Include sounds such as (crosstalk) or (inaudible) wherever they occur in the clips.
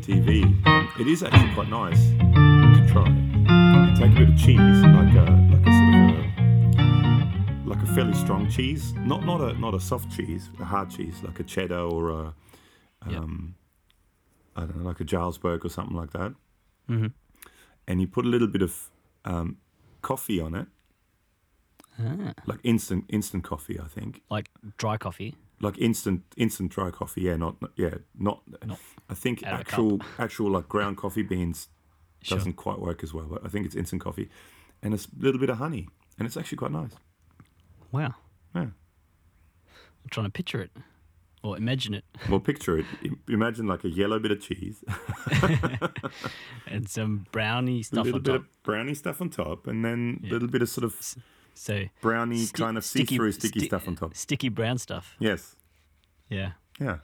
TV. It is actually quite nice to try. You take a bit of cheese, like a like a sort of a, like a fairly strong cheese, not not a not a soft cheese, a hard cheese, like a cheddar or a um, I don't know, like a Jarlsberg or something like that. Mm-hmm. And you put a little bit of um, coffee on it, Ah, like instant instant coffee, I think. like dry coffee. Like instant instant dry coffee yeah not yeah not, Not i think out of a actual actual like ground coffee beans (laughs) Sure. doesn't quite work as well but i think it's instant coffee and a little bit of honey and it's actually quite nice Wow. yeah I'm trying to picture it or imagine it. (laughs) well picture it imagine like a yellow bit of cheese (laughs) and some brownie stuff a little on bit top. of brownie stuff on top and then a Yeah. little bit of sort of So brownie sti- kind of see-through sticky stuff on top Sticky brown stuff. yes Yeah. yeah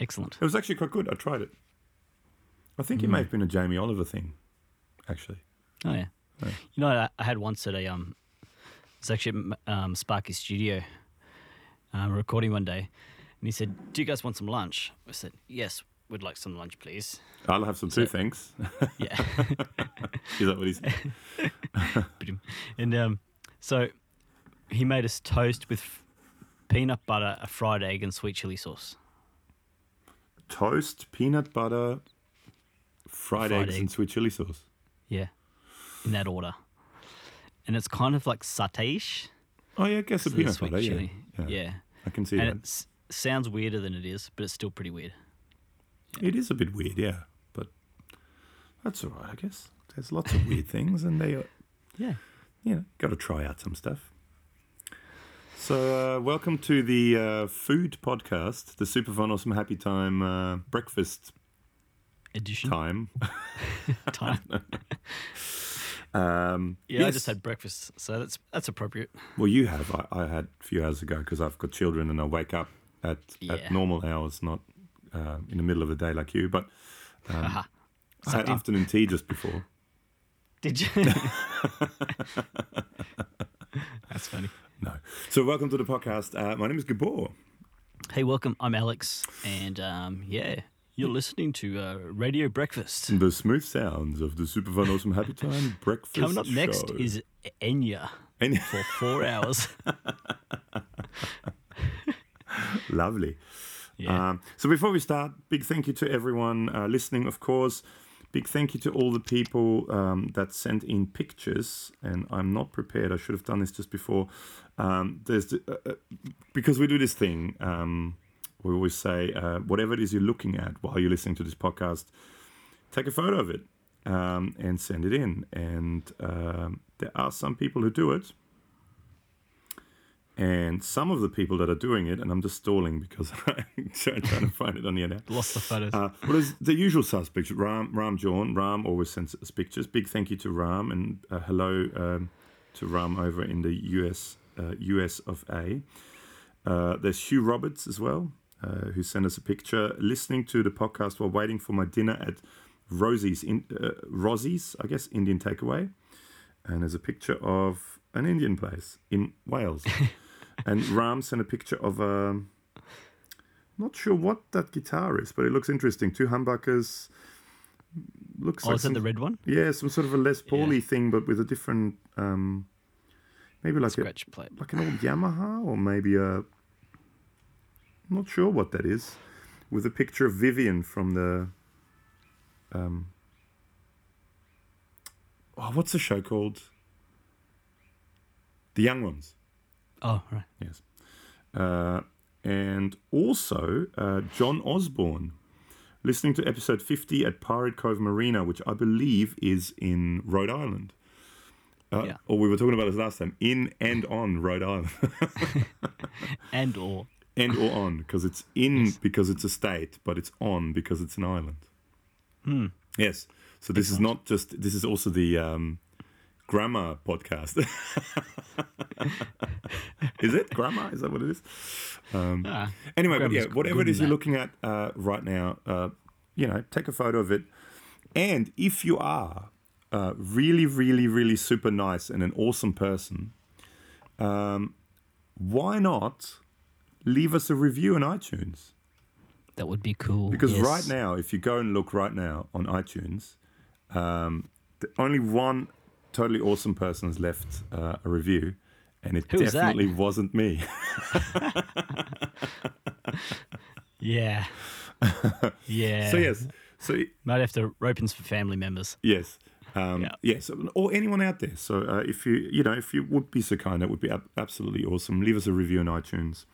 Excellent. it was actually quite good i tried it i think it may have been a jamie oliver thing actually Oh yeah. Yeah. You know, I, I had once at a um, it's actually at um, Sparky Studio, um, recording one day, and he said, "Do you guys want some lunch?" I said, "Yes, we'd like some lunch, please." i'll have some too So- thanks (laughs) Yeah. (laughs) is that what he said (laughs) and um, so he made us toast with peanut butter, a fried egg, and sweet chili sauce. toast, peanut butter, fried, Fried eggs, egg. and sweet chili sauce. Yeah, in that order. And it's kind of like satay-ish. Oh yeah, I guess a so peanut butter. Yeah. chili. yeah, Yeah. I can see And that. it sounds weirder than it is, but it's still pretty weird. It is a bit weird, yeah, but that's all right, I guess. There's lots of weird things, and they, uh, Yeah. you know, got to try out some stuff. So, uh, welcome to the uh, food podcast, the Super Fun Awesome Happy Time uh, breakfast Edition time. (laughs) time. (laughs) Um, Yeah, I just had breakfast, so that's that's appropriate. Well, you have. I, I had a few hours ago because I've got children and I wake up at, Yeah. at normal hours, not uh, in the middle of the day like you. But um. I had afternoon tea just before. Did you? (laughs) that's funny. No. So, welcome to the podcast. Uh, my name is Gabor. Hey, welcome. I'm Alex, and um, yeah, you're listening to uh, Radio Breakfast. The smooth sounds of the Super Fun Awesome Happy Time (laughs) breakfast. Coming up next is Enya And- for four (laughs) hours. Lovely. Yeah. Um, so before we start, big thank you to everyone uh, listening, of course. Big thank you to all the people um, that sent in pictures. And I'm not prepared. I should have done this just before. Um, there's the, uh, uh, because we do this thing. Um, we always say uh, whatever it is you're looking at while you're listening to this podcast, take a photo of it um, and send it in. And um, there are some people who do it. And some of the people that are doing it, and I'm just stalling because (laughs) I'm trying to find it on the internet. Lost the photos. Uh, well, there's the usual suspects. Ram, Ram John. Ram always sends us pictures. Big thank you to Ram and uh, hello um, to Ram over in the US, uh, US of A. Uh, there's Hugh Roberts as well, uh, who sent us a picture listening to the podcast while waiting for my dinner at Rosie's, in, uh, Rosie's, I guess, Indian takeaway. And there's a picture of an Indian place in Wales. (laughs) (laughs) and Ram sent a picture of a. Not sure what that guitar is, but it looks interesting. Two humbuckers. Looks oh, like is that the red one? yeah, some sort of a Les Pauly thing, but with a different, um, maybe like a, Scratch plate. like an old Yamaha or maybe a. Not sure what that is, with a picture of Vivian from the. Um, oh, what's the show called? The Young Ones. Oh, right. Yes. Uh, and also uh, John Osborne, listening to episode 50 at Pirate Cove Marina, which I believe is in Rhode Island. Uh, Yeah. Or we were talking about this last time. In and on Rhode Island. (laughs) And or and or on, because it's in because it's a state, but it's on because it's an island. Hmm. Yes. So this is not just, this is also the um, grammar podcast. (laughs) is it grammar? Is that what it is? Um, ah, Anyway, but yeah, whatever it is you're that. looking at uh, right now, uh, you know, take a photo of it. And if you are uh, really, really, really super nice and an awesome person, um, why not leave us a review on iTunes? That would be cool. Because yes. right now, if you go and look right now on iTunes, um, the, only one totally awesome person has left uh, a review, and it Who was that? definitely wasn't me. (laughs) Yeah. yeah. so yes, so Might have to rope in some family members. yes, um, Yeah. yes, or anyone out there. So uh, if you you know if you would be so kind, that would be ab- absolutely awesome. Leave us a review on iTunes.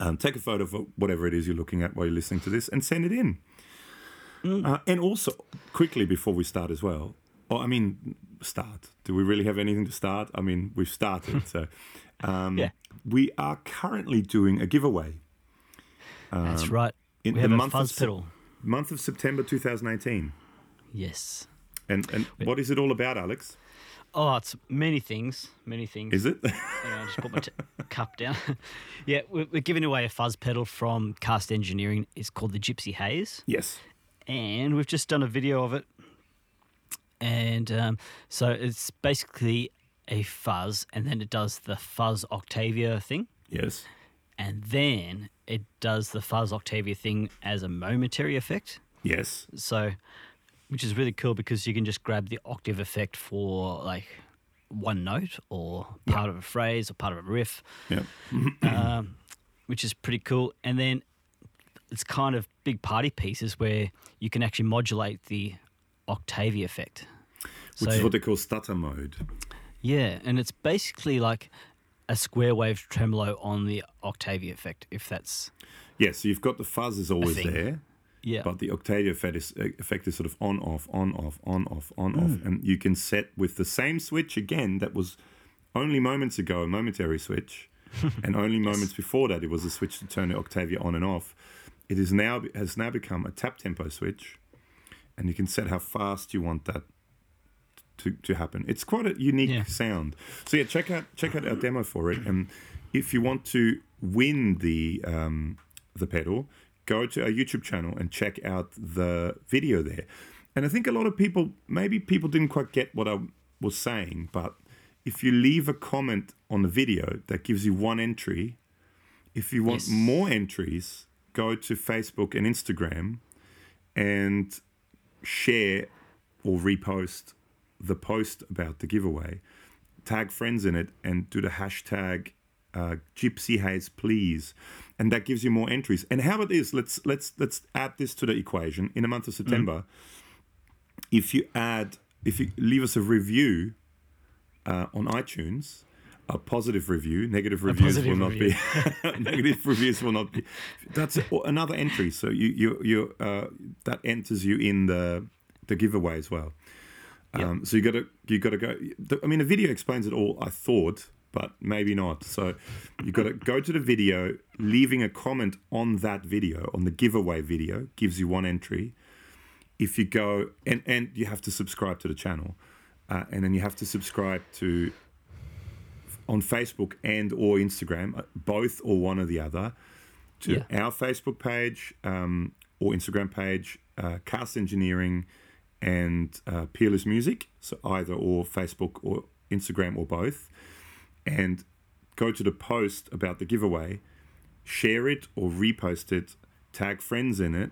Um, take a photo of whatever it is you're looking at while you're listening to this, and send it in. Uh, and also, quickly before we start as well, or I mean, start. Do we really have anything to start? I mean, we've started. so, (laughs) um, Yeah. we are currently doing a giveaway. That's right. in we the have a month of fuzz Sep- pedal. Month of September 2018. Yes. And and what is it all about, Alex? Oh, it's many things. Many things. Is it? (laughs) I just put my t- cup down. (laughs) yeah, we're, we're giving away a fuzz pedal from Cast Engineering. It's called the Gypsy Haze. yes. and we've just done a video of it. And um, so it's basically a fuzz, and then it does the fuzz Octavia thing, Yes. and then it does the fuzz Octavia thing as a momentary effect. Yes. So, which is really cool because you can just grab the octave effect for like one note or part of a phrase or part of a riff Yeah. (clears throat) um, which is pretty cool. And then it's kind of big party pieces where you can actually modulate the Octavia effect. Which So- is what they call stutter mode. Yeah, and it's basically like a square wave tremolo on the Octavia effect, if that's Yeah, so you've got the fuzz is always there, yeah. but the Octavia effect is, effect is sort of on, off, on, off, on, off, on, Hmm. off. And you can set with the same switch again that was only moments ago a momentary switch, (laughs) and only moments before that it was a switch to turn the Octavia on and off. It is now has now become a tap tempo switch, and you can set how fast you want that to, to happen. It's quite a unique Yeah. sound. So yeah, check out check out our demo for it, and if you want to win the um, the pedal, go to our YouTube channel and check out the video there. And I think a lot of people, maybe people didn't quite get what I was saying, but if you leave a comment on the video, that gives you one entry. If you want Yes. more entries, go to Facebook and Instagram and share or repost the post about the giveaway, tag friends in it, and do the hashtag uh, Gypsy Haze, please, and that gives you more entries. And how it is, let's let's let's add this to the equation. In the month of September, if you add, if you leave us a review uh, on iTunes. A positive review. Negative reviews positive will not review. be. (laughs) negative reviews will not be. (laughs) That's another entry. So you you you uh, that enters you in the the giveaway as well. Um, so you got to you got to go. the- I mean, the video explains it all. I thought, but maybe not. So you got to go to the video. Leaving a comment on that video, on the giveaway video, gives you one entry. If you go and and you have to subscribe to the channel, uh, and then you have to subscribe to on Facebook and or Instagram, uh, both or one or the other, to Yeah. our Facebook page um, or Instagram page, uh, Cast Engineering, and uh, Peerless Music. So either or Facebook or Instagram or both, and go to the post about the giveaway, share it or repost it, tag friends in it,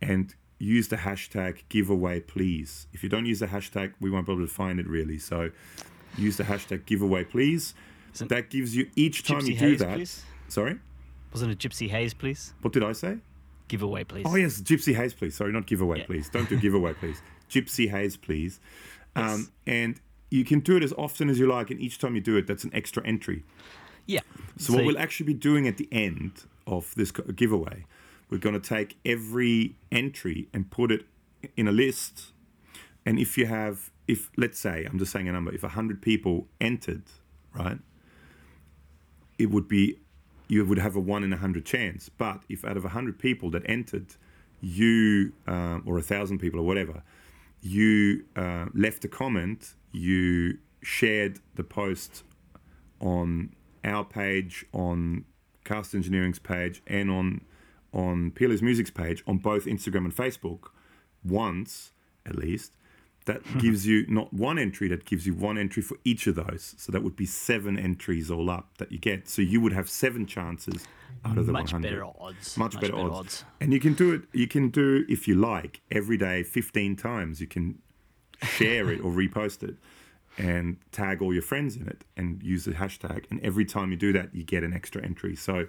and use the hashtag giveaway please. If you don't use the hashtag, we won't be able to find it really. So use the hashtag giveaway please. Isn't- That gives you each time Gypsy you do that. please? Sorry, Wasn't it Gypsy Haze, please? what did I say? Giveaway, please. Oh yes, Gypsy Haze, please. Sorry, not giveaway, Yeah. please. Don't do giveaway, please. (laughs) Gypsy Haze, please. Um, and you can do it as often as you like, and each time you do it, that's an extra entry. Yeah. So, what we'll actually be doing at the end of this giveaway, we're going to take every entry and put it in a list. And if you have, if let's say, I'm just saying a number, if 100 people entered, right, it would be, you would have a one in a 100 chance. But if out of a 100 people that entered, you, um, or a 1,000 people or whatever, you uh, left a comment, you shared the post on our page, on Cast Engineering's page, and on on Peerless Music's page on both Instagram and Facebook once at least, that (laughs) gives you not one entry, that gives you one entry for each of those. So that would be seven entries all up that you get. So you would have seven chances out of the Much 100. better odds. Much, better, odds. And you can do it, you can do, if you like, every day 15 times. You can share it or (laughs) repost it and tag all your friends in it and use the hashtag. And every time you do that, you get an extra entry. So,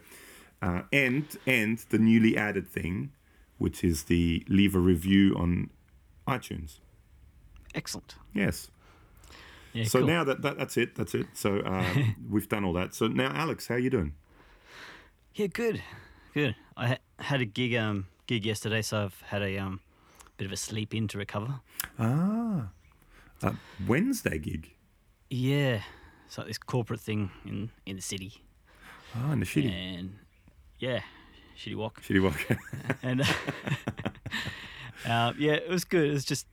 uh, and, and the newly added thing, which is the leave a review on iTunes. Excellent. Yes. Yeah, so cool. now that, that that's it. That's it. So um, (laughs) we've done all that. So now, Alex, how are you doing? Yeah, good, good. I ha- had a gig um gig yesterday, so I've had a um bit of a sleep in to recover. Ah, a Wednesday gig. Yeah, it's like this corporate thing in in the city, Ah, in the shitty, and yeah, shitty walk, shitty walk. (laughs) and (laughs) uh, yeah, it was good. It was just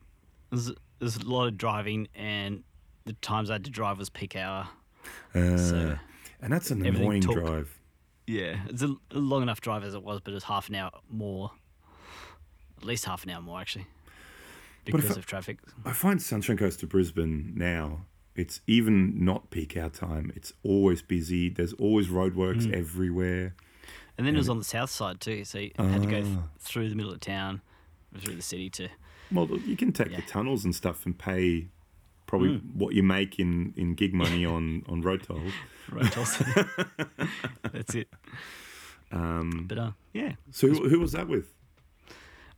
it was, was a lot of driving, and the times I had to drive was peak hour. Uh, So and that's an annoying took- drive. Yeah, it's a, long enough drive as it was, but it's half an hour more, at least half an hour more actually, because I- of traffic. I find Sunshine Coast to Brisbane now. It's even not peak hour time. It's always busy. There's always roadworks Mm. everywhere. And then it was on the south side too, so you had to go th- Ah. through the middle of town, through the city to. Well, you can take Yeah. the tunnels and stuff and pay probably what you make in, in gig money on, on road tolls. (laughs) Road tolls. (laughs) That's it. Um, But uh, yeah, so who, who was that with?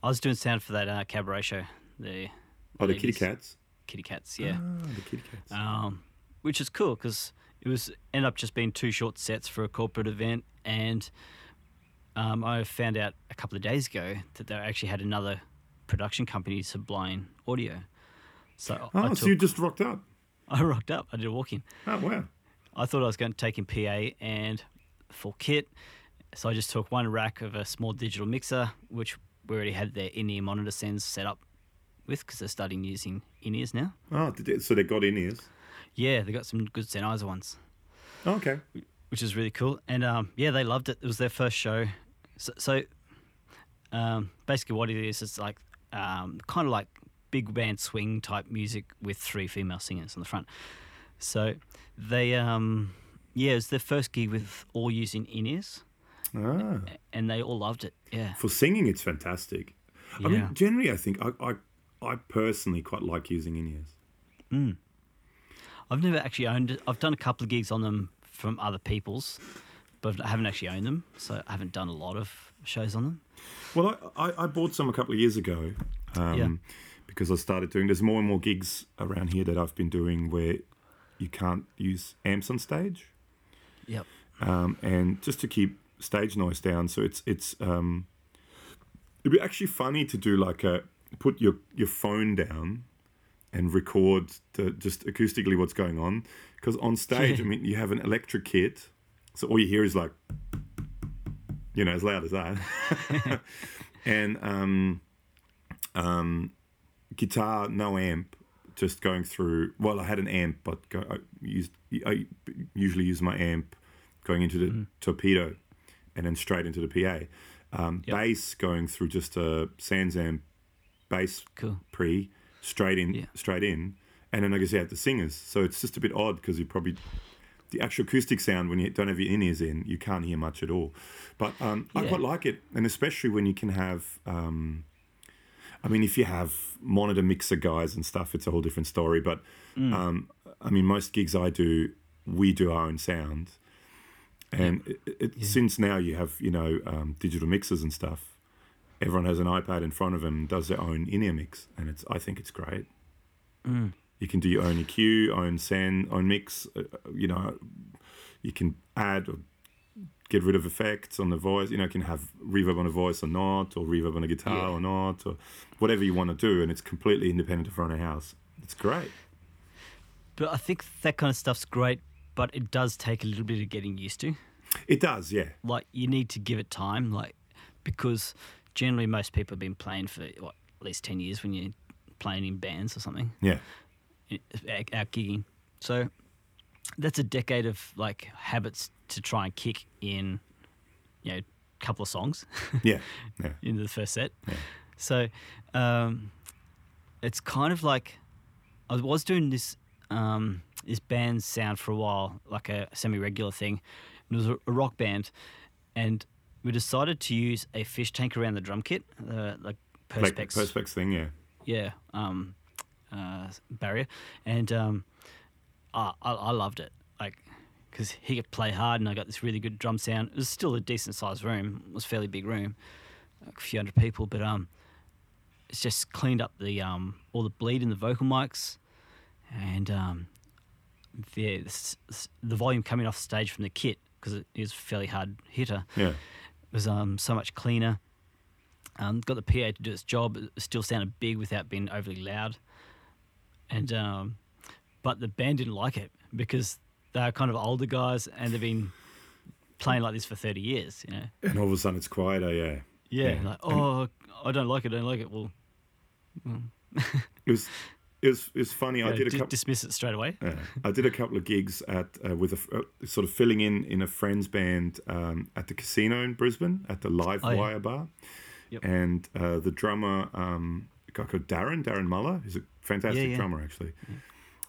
I was doing sound for that uh, cabaret show, the Oh, the kitty cats. Kitty Cats, yeah. Ah, the kitty cats. um, which is cool because it was ended up just being two short sets for a corporate event, and um, I found out a couple of days ago that they actually had another production company, Sublime Audio. So I, oh, so you just rocked up. (laughs) I rocked up. I did a walk in. Oh, wow. I thought I was going to take in PA and full kit, so I just took one rack of a small digital mixer, which we already had their in-ear monitor sends set up with because they're starting using in-ears now. Oh, did they, so they got in ears. Yeah, they got some good Sennheiser ones. Oh, okay. which is really cool. And um, yeah, they loved it. It was their first show. So, so um, basically, what it is, it's like um, kind of like big band swing type music with three female singers on the front. So they, um, yeah, it was their first gig with all using in ears, Ah. and they all loved it. Yeah, For singing, it's fantastic. I mean, generally, I think I, I, I personally quite like using in ears. I've never actually owned it. I've done a couple of gigs on them from other people's, but I haven't actually owned them, so I haven't done a lot of shows on them. Well, I, I, I bought some a couple of years ago um, Yeah. because I started doing. There's more and more gigs around here that I've been doing where you can't use amps on stage, Yep. um, and just to keep stage noise down. So it's it's um, it'd be actually funny to do like a put your your phone down and record the, just acoustically what's going on because on stage, I (laughs) mean, you have an electric kit, so all you hear is like you know, as loud as that. (laughs) and um, um, guitar, no amp, just going through. Well, I had an amp, but go, I used I usually use my amp going into the torpedo, and then straight into the PA. Um, Yep. Bass going through just a SansAmp bass Cool. pre straight in, Yeah. straight in, and then I guess you have the singers. So it's just a bit odd because you probably the actual acoustic sound when you don't have your in ears in, you can't hear much at all. But um, I quite like it, and especially when you can have. Um, I mean, if you have monitor mixer guys and stuff, it's a whole different story. But um, I mean, most gigs I do, we do our own sound, and it, it, since now you have you know um, digital mixers and stuff, everyone has an iPad in front of them, does their own in-ear mix, and it's I think it's great. You can do your own EQ, own send, own mix. uh, uh, You know, you can add or get rid of effects on the voice. You know, you can have reverb on a voice or not, or reverb on a guitar Yeah. or not, or whatever you want to do, and it's completely independent of front of house. It's great. But I think that kind of stuff's great, but it does take a little bit of getting used to. It does, yeah. Like you need to give it time, like because generally most people have been playing for what at least ten years when you're playing in bands or something, Yeah. Out gigging. So that's a decade of like habits to try and kick in, you know, a couple of songs (laughs) Yeah. Yeah. into the first set. Yeah. So um, it's kind of like I was doing this um, this band sound for a while, like a semi regular thing. It was a, a rock band, and we decided to use a fish tank around the drum kit, uh, like Like perspex, perspex thing, yeah. yeah, um, uh, barrier, and um, I, I, loved it, like because he could play hard, and I got this really good drum sound. It was still a decent sized room. It was a fairly big room, like a few hundred people, but um, it's just cleaned up the um all the bleed in the vocal mics, and um, the the, s- s- the volume coming off stage from the kit because it is a fairly hard hitter Yeah. was um, so much cleaner. Um, got the PA to do its job. It still sounded big without being overly loud. And um, but the band didn't like it because they're kind of older guys and they've been playing like this for thirty years. You know. And all of a sudden it's quieter, yeah. Yeah. Yeah. Like oh, I don't like it. I don't like it. Well, (laughs) It was it was it was funny. I did a couple dismiss it straight away. Yeah. I did a couple of gigs at uh, with a uh, sort of filling in in a friend's band um, at the casino in Brisbane at the Live Oh, yeah. Wire bar, Yep. and uh, the drummer, um, a guy called Darren Darren Muller, who's a fantastic Yeah, yeah. drummer actually.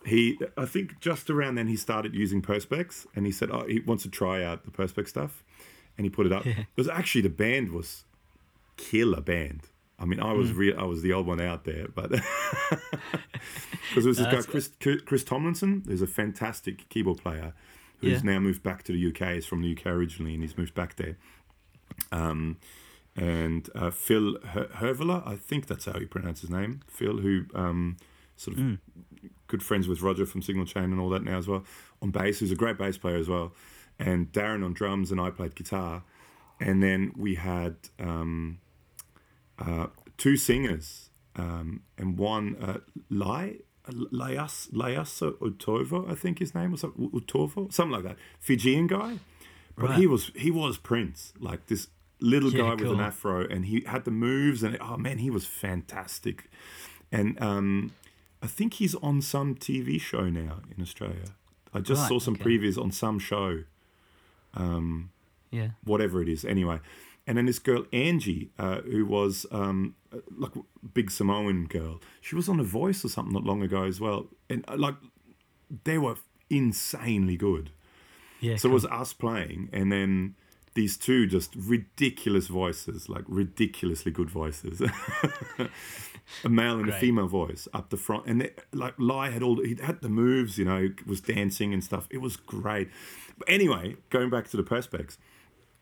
He, I think, just around then he started using Perspex, and he said, "Oh, he wants to try out the Perspex stuff," and he put it up. Yeah. It was actually the band was killer band. I mean, I was Mm. real. I was the old one out there, but (laughs) because there was this guy Chris Chris Tomlinson, who's a fantastic keyboard player, who's Yeah. now moved back to the UK. He's from the UK originally, and he's moved back there. Um, and uh, Phil Her- Hervela, I think that's how you pronounce his name. Phil, who um, sort of Mm. good friends with Roger from Signal Chain and all that now as well. On bass, who's a great bass player as well. And Darren on drums, and I played guitar. And then we had um, uh, two singers, um, and one uh, Lai. Laias Laiasa Utovo, I think his name was something- Utovo, something like that. Fijian guy, but Right. he was he was Prince, like this little Yeah, guy with an afro, and he had the moves, and oh man, he was fantastic. And um, I think he's on some TV show now in Australia. I just Right, saw some okay. previews on some show Um, Yeah. whatever it is. Anyway, and then this girl Angie, uh, who was um, like big Samoan girl, she was on The Voice or something not long ago as well, and uh, like they were insanely good. Yeah. So it was us playing, and then these two just ridiculous voices, like ridiculously good voices. (laughs) a male and a female voice up the front, and they, like Lai had all the, he had the moves, you know, was dancing and stuff. It was great. But anyway, going back to the perspex,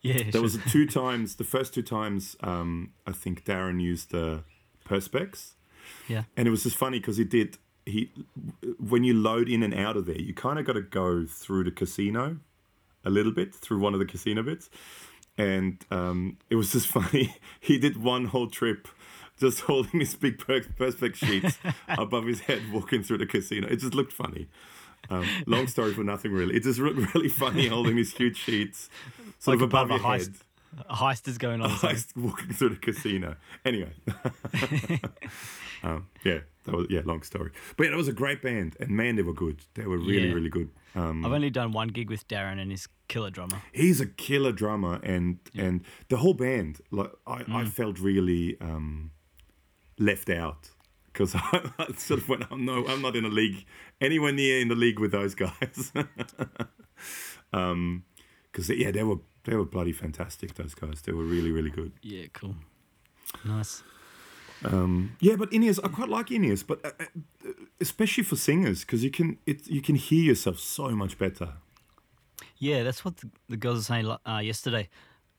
yeah. there sure. was two times. The first two times, um, I think Darren used the perspex, yeah. and it was just funny because he did. He when you load in and out of there, you kind of got to go through the casino a little bit through one of the casino bits, and um, it was just (laughs) funny. He did one whole trip. Just (laughs) holding his big per- perspex sheet (laughs) above his head, walking through the casino. It just looked funny. Um, long story for nothing, really. It just looked really funny holding these huge sheets, sort Like of a above your a head. heist. A heist is going on. something. Heist walking through the casino. Anyway, um, yeah, that was yeah, long story. But yeah, that was a great band, and man, they were good. They were really, Yeah. really good. Um, I've only done one gig with Darren and his killer drummer. he's a killer drummer, and and the whole band. Like I, I Mm. felt really um, left out because (laughs) I, I sort of went, I'm no, I'm not in a league anywhere near in the league with those guys. (laughs) um, because yeah, they were they were bloody fantastic. Those guys, they were really, really good. Yeah, cool. Nice. Um, yeah, but Ineos, I quite like Ineos, but uh, uh, especially for singers because you can it you can hear yourself so much better. Yeah, that's what the, the girls were saying uh, yesterday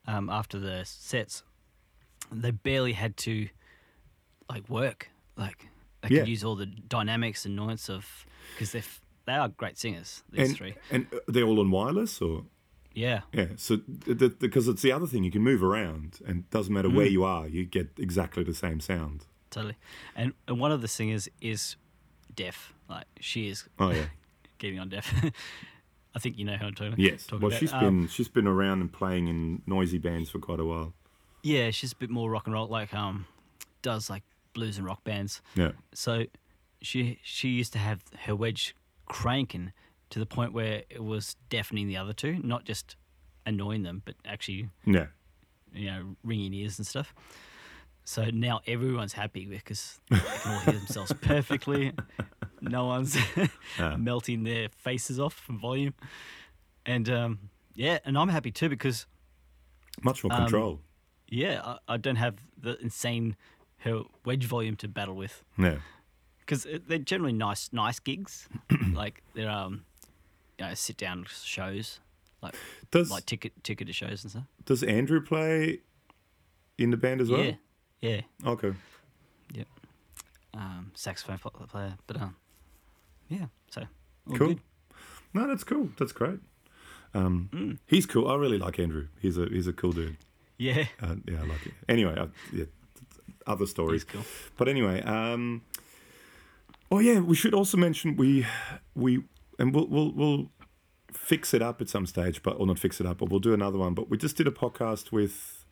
um, after the sets. They barely had to like work. Like they Yeah. could use all the dynamics and nuance of because they f- they are great singers. These and three. and uh, they're all on wireless or Yeah. yeah. So because it's the other thing, you can move around, and it doesn't matter where you are, you get exactly the same sound. Totally. And and one of the singers is deaf. Like she is Oh yeah, (laughs) getting on deaf. (laughs) I think you know who I'm talking. yes. talking Well, about. she's Um, been she's been around and playing in noisy bands for quite a while. Yeah, she's a bit more rock and roll. Like um, does like blues and rock bands. Yeah, So she she used to have her wedge cranking to the point where it was deafening the other two, not just annoying them, but actually yeah. you know ringing ears and stuff. So now everyone's happy because they can all hear themselves (laughs) perfectly. No one's (laughs) melting their faces off from volume. And um, yeah, and I'm happy too because Much more Um, control. yeah, I, I don't have the insane her wedge volume to battle with yeah. because they're generally nice nice gigs, (clears throat) like they're um, you know, sit down shows, like Does like ticket ticketed shows and stuff. does Andrew play in the band as well? Yeah, yeah, Okay. Yeah. Um, saxophone player, but um, yeah, so all cool. good. No, that's cool. That's great. Um, Mm. He's cool. I really like Andrew. He's a he's a cool dude. Yeah, Uh, yeah, I like it. Anyway, uh, yeah, other stories. cool. But anyway, um, oh yeah, we should also mention we we and we'll we'll we'll fix it up at some stage, but or not fix it up, but we'll do another one. But we just did a podcast with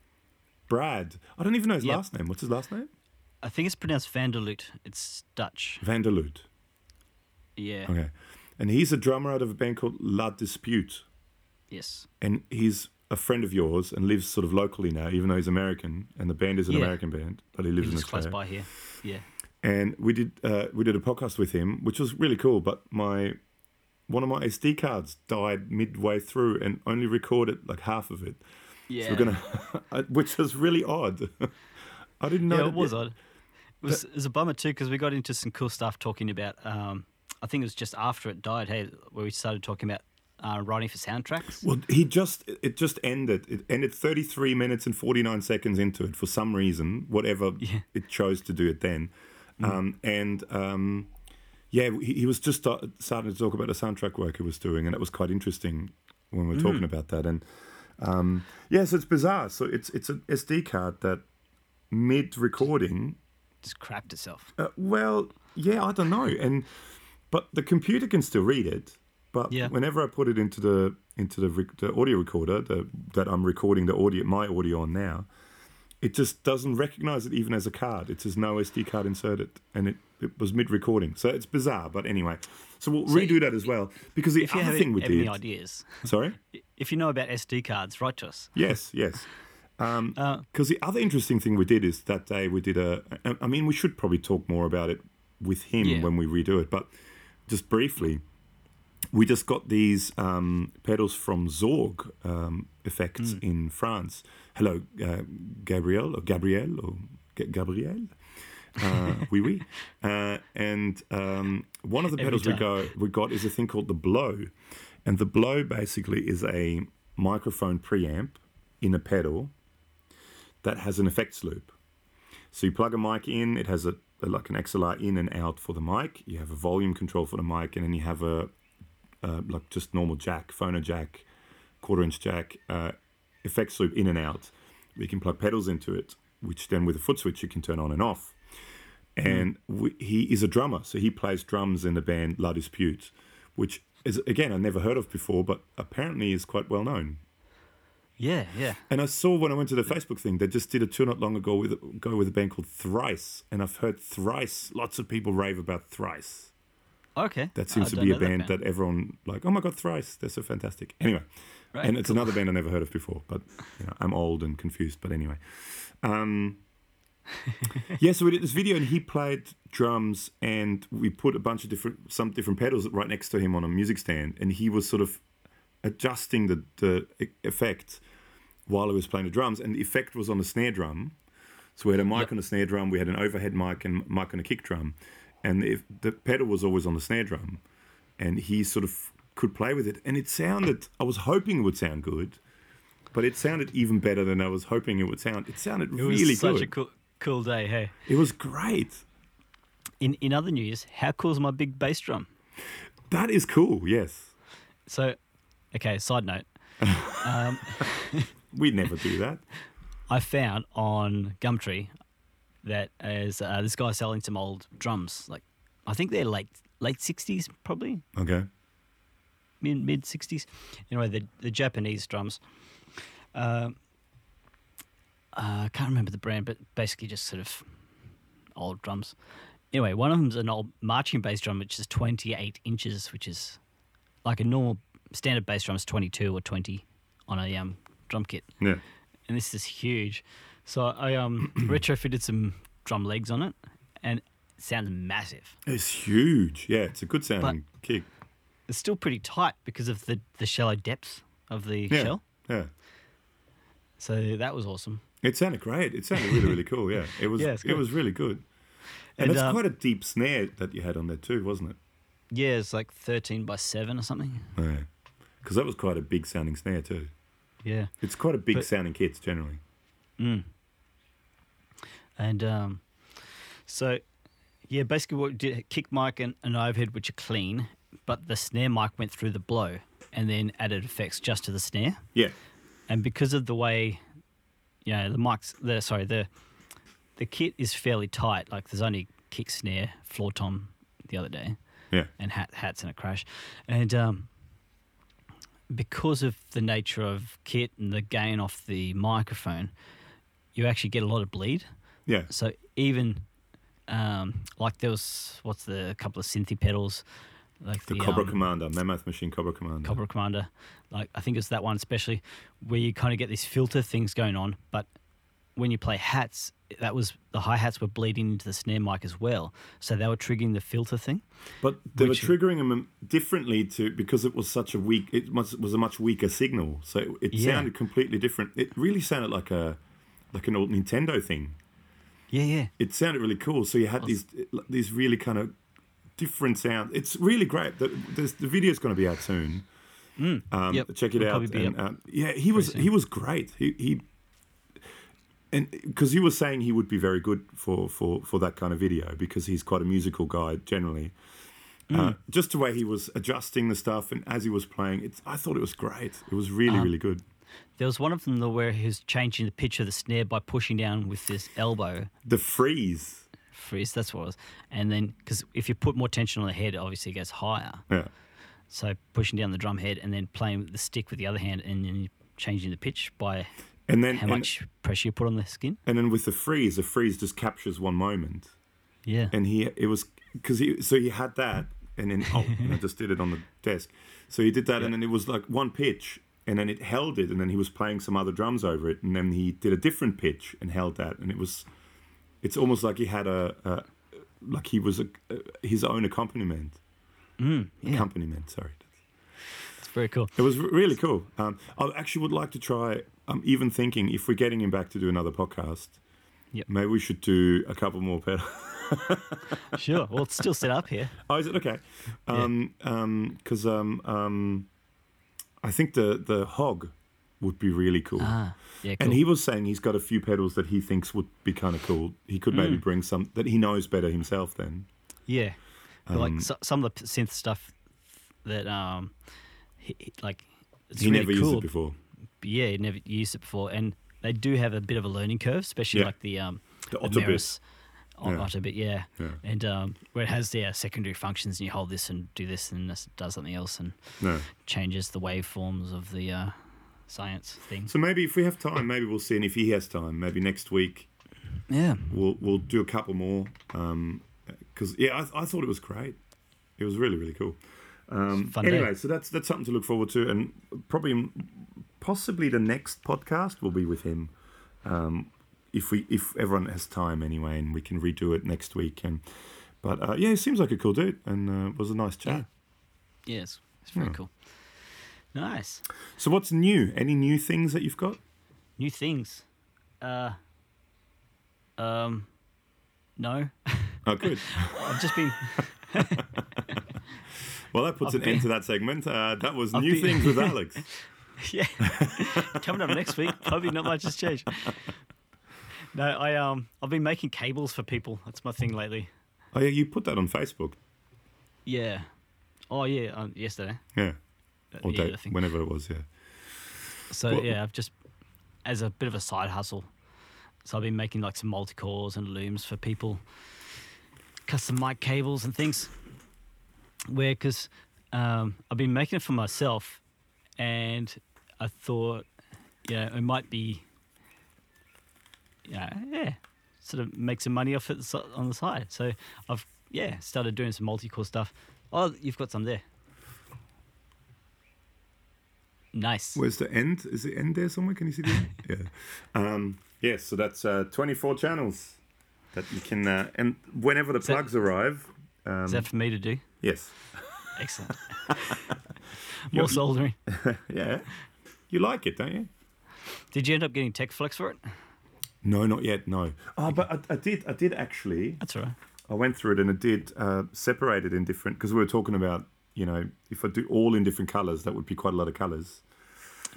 Brad. I don't even know his Yep. last name. What's his last name? I think it's pronounced Vanderlugt. It's Dutch. Vanderlugt. Yeah. Okay, and he's a drummer out of a band called La Dispute. Yes. and he's a friend of yours and lives sort of locally now, even though he's American, and the band is an Yeah. American band, but he He lives in lives close by here. Yeah. And we did uh, we did a podcast with him, which was really cool. But my one of my SD cards died midway through, and only recorded like half of it. Yeah. So we're gonna, (laughs) which was really odd. (laughs) I didn't know. yeah, it was odd. It was, it was a bummer too because we got into some cool stuff talking about. Um, I think it was just after it died. Hey, where we started talking about uh, writing for soundtracks. Well, he just it just ended. It ended 33 minutes and 49 seconds into it for some reason, whatever Yeah. it chose to do it then. Um, and um, yeah, he, he was just start, starting to talk about the soundtrack work he was doing, and it was quite interesting when we were talking about that. And um, yeah, so it's bizarre. So it's it's an SD card that mid recording Just crapped itself. uh, well, yeah, I don't know, and but the computer can still read it. But Yeah. whenever I put it into the into the, the audio recorder the, that I'm recording the audio my audio on now, it just doesn't recognize it even as a card. It says no SD card inserted, and it, it was mid recording. So it's bizarre. But anyway, so we'll redo that as well because the If you other have, thing we any did. ideas, Sorry. if you know about SD cards, write to us. Yes. Yes. Uh, Because the other interesting thing we did is that day we did a. I mean, we should probably talk more about it with him Yeah. when we redo it, but just briefly, we just got these um, pedals from Zorg um, Effects in France. Hello, uh, Gabriel or Gabrielle or Ga- Gabrielle. Uh, (laughs) oui, oui. Uh, and um, one of the pedals we go we got is a thing called the Blow, and the Blow basically is a microphone preamp in a pedal that has an effects loop. So you plug a mic in, it has a, a like an XLR in and out for the mic. You have a volume control for the mic, and then you have a uh, like just normal jack, phono jack, quarter inch jack, uh, effects loop in and out. We can plug pedals into it, which then with a foot switch you can turn on and off. And we, he is a drummer, so he plays drums in the band La Dispute, which is again I never heard of before, but apparently is quite well known. yeah, yeah. And I saw when I went to the Facebook thing, they just did a tour not long ago with go with a band called Thrice, and I've heard Thrice. Lots of people rave about Thrice. Okay. That seems I to be a know band that, everyone like. Oh my god, Thrice! They're so fantastic. Anyway, Right, and it's another band I never heard of before. But you know, I'm old and confused. But anyway, um, (laughs) yeah. So we did this video, and he played drums, and we put a bunch of different some different pedals right next to him on a music stand, and he was sort of adjusting the the effect while he was playing the drums, and the effect was on the snare drum. So we had a mic Yep. on the snare drum, we had an overhead mic and mic on a kick drum, and if the pedal was always on the snare drum, and he sort of could play with it, and it sounded. I was hoping it would sound good, but it sounded even better than I was hoping it would sound. It sounded It was really such good. a cool, cool day. Hey. it was great. In in other news, how cool is my big bass drum? That is cool. Yes, So, okay. Side note. (laughs) um, (laughs) we'd never do that. (laughs) I found on Gumtree that is uh, this guy selling some old drums. Like, I think they're late late sixties, probably Okay. Mid mid sixties. Anyway, the the Japanese drums. Um, uh, I can't remember the brand, but basically just sort of old drums. Anyway, one of them's an old marching bass drum, which is 28 inches, which is like a normal standard bass drum is 22 or 20 on a um, drum kit Yeah. and this is huge. So I um (clears throat) retrofitted some drum legs on it, and it sounds massive. It's huge. Yeah, it's a good sounding kick. It's still pretty tight because of the the shallow depths of the Yeah. shell. Yeah. So that was awesome. It sounded great. It sounded really, really cool. Yeah, it was. (laughs) Yeah, it was really good. And, And, it's um, quite a deep snare that you had on there too, wasn't it? Yeah, it's like thirteen by seven or something. Yeah, because that was quite a big sounding snare too. Yeah. It's quite a big But- sounding kit generally. Mm. And um, so, yeah, basically what we did kick mic and an overhead, which are clean, but the snare mic went through the blow and then added effects just to the snare. Yeah, And because of the way, you know, the mics, the sorry, the the kit is fairly tight. Like there's only kick, snare, floor tom the other day, yeah, and hat, hats and a crash, and um, because of the nature of kit and the gain off the microphone, you actually get a lot of bleed. yeah. So even um, like there was what's the couple of synthy pedals, like The the, Cobra um, Commander, Mammoth Machine Cobra Commander. Cobra Commander, like I think it's that one especially, where you kind of get these filter things going on. But when you play hats, that was the hi hats were bleeding into the snare mic as well, so they were triggering the filter thing. But they Which- were triggering them differently to because it was such a weak. It was, was a much weaker signal, so it, it Yeah. sounded completely different. It really sounded like a like an old Nintendo thing. Yeah, yeah, It sounded really cool. So you had these these really kind of different sounds. It's really great. The, there's, the video's going to be out soon. Um, Mm. Yep. Check it It'll out. And, uh, yeah, he was soon. he was great. He he and because he was saying he would be very good for for for that kind of video because he's quite a musical guy generally. Mm. Uh, just the way he was adjusting the stuff and as he was playing, it's I thought it was great. It was really Um, really good. There was one of them though where he was changing the pitch of the snare by pushing down with this elbow The freeze. Freeze. That's what it was. And then because if you put more tension on the head, obviously it goes higher. Yeah. So pushing down the drum head and then playing the stick with the other hand and then changing the pitch by And then how and, much pressure you put on the skin. and then with the freeze, the freeze just captures one moment. Yeah. and he it was because he so he had that and then oh and I just did it on the desk so he did that and then it was like one pitch and then it held it and then he was playing some other drums over it and then he did a different pitch and held that and it was it's almost like he had a, a like he was a, a his own accompaniment Mm, yeah. accompaniment sorry It's very cool. it was re- really cool um, I actually would like to try I'm even thinking if we're getting him back to do another podcast Yep. maybe we should do a couple more pedals (laughs) Sure. Well, it's still set up here. Oh, is it okay? Um, um, because um, um, I think the the hog would be really cool. Ah, yeah, cool. And he was saying he's got a few pedals that he thinks would be kind of cool. He could maybe Mm. bring some that he knows better himself. Then yeah. Um, like so, some of the synth stuff that um, he, like it's he really never cool. used it before. Yeah, he never used it before, and they do have a bit of a learning curve, especially Yeah. like the um, The the Ottobit. Meris Yeah. Ottobit, yeah. Yeah. And um, where it has the uh, secondary functions, and you hold this and do this, and this does something else, and No. changes the waveforms of the uh, science thing. So maybe if we have time, maybe we'll see. And if he has time, maybe next week Yeah, we'll we'll do a couple more. Because yeah, I, I thought it was great. It was really really cool. Um, Fun day. anyway, so that's that's something to look forward to, and probably possibly the next podcast will be with him. Um, if we if everyone has time anyway, and we can redo it next week. And but uh, yeah, he seems like a cool dude, and uh, it was a nice chat. yeah, it's, it's very Yeah. cool. Nice So what's new? Any new things that you've got? new things. Uh, um, no, (laughs) Oh, good. I've just been. (laughs) Well, that puts I've an end to that segment. Uh, that was I've new been- things with (laughs) Alex. yeah, coming up next week. Probably not much has changed. No, I um, I've been making cables for people. That's my thing lately. Oh yeah, you put that on Facebook. Yeah. Oh yeah, um, yesterday. Yeah, or yeah, think. whenever it was. Yeah. So Well- yeah, I've just as a bit of a side hustle. So I've been making like some multi cores and looms for people, custom mic cables and things. Where because um, I've been making it for myself, and I thought, yeah, it might be, yeah, yeah, sort of make some money off it on the side. So I've yeah started doing some multi core stuff. Oh, you've got some there. Nice. Where's the end? Is the end there somewhere? Can you see the end? (laughs) yeah. Um, Yes, so that's uh, 24 channels that you can, uh, and whenever the that- plugs arrive, um, Is that for me to do? yes, Excellent. (laughs) More soldering. (laughs) yeah, you like it, don't you? Did you end up getting Techflex for it? No, not yet. No. Oh, but I, I did. I did actually. That's all right. I went through it and it did uh, separate it in different because we were talking about you know if I do all in different colors that would be quite a lot of colors.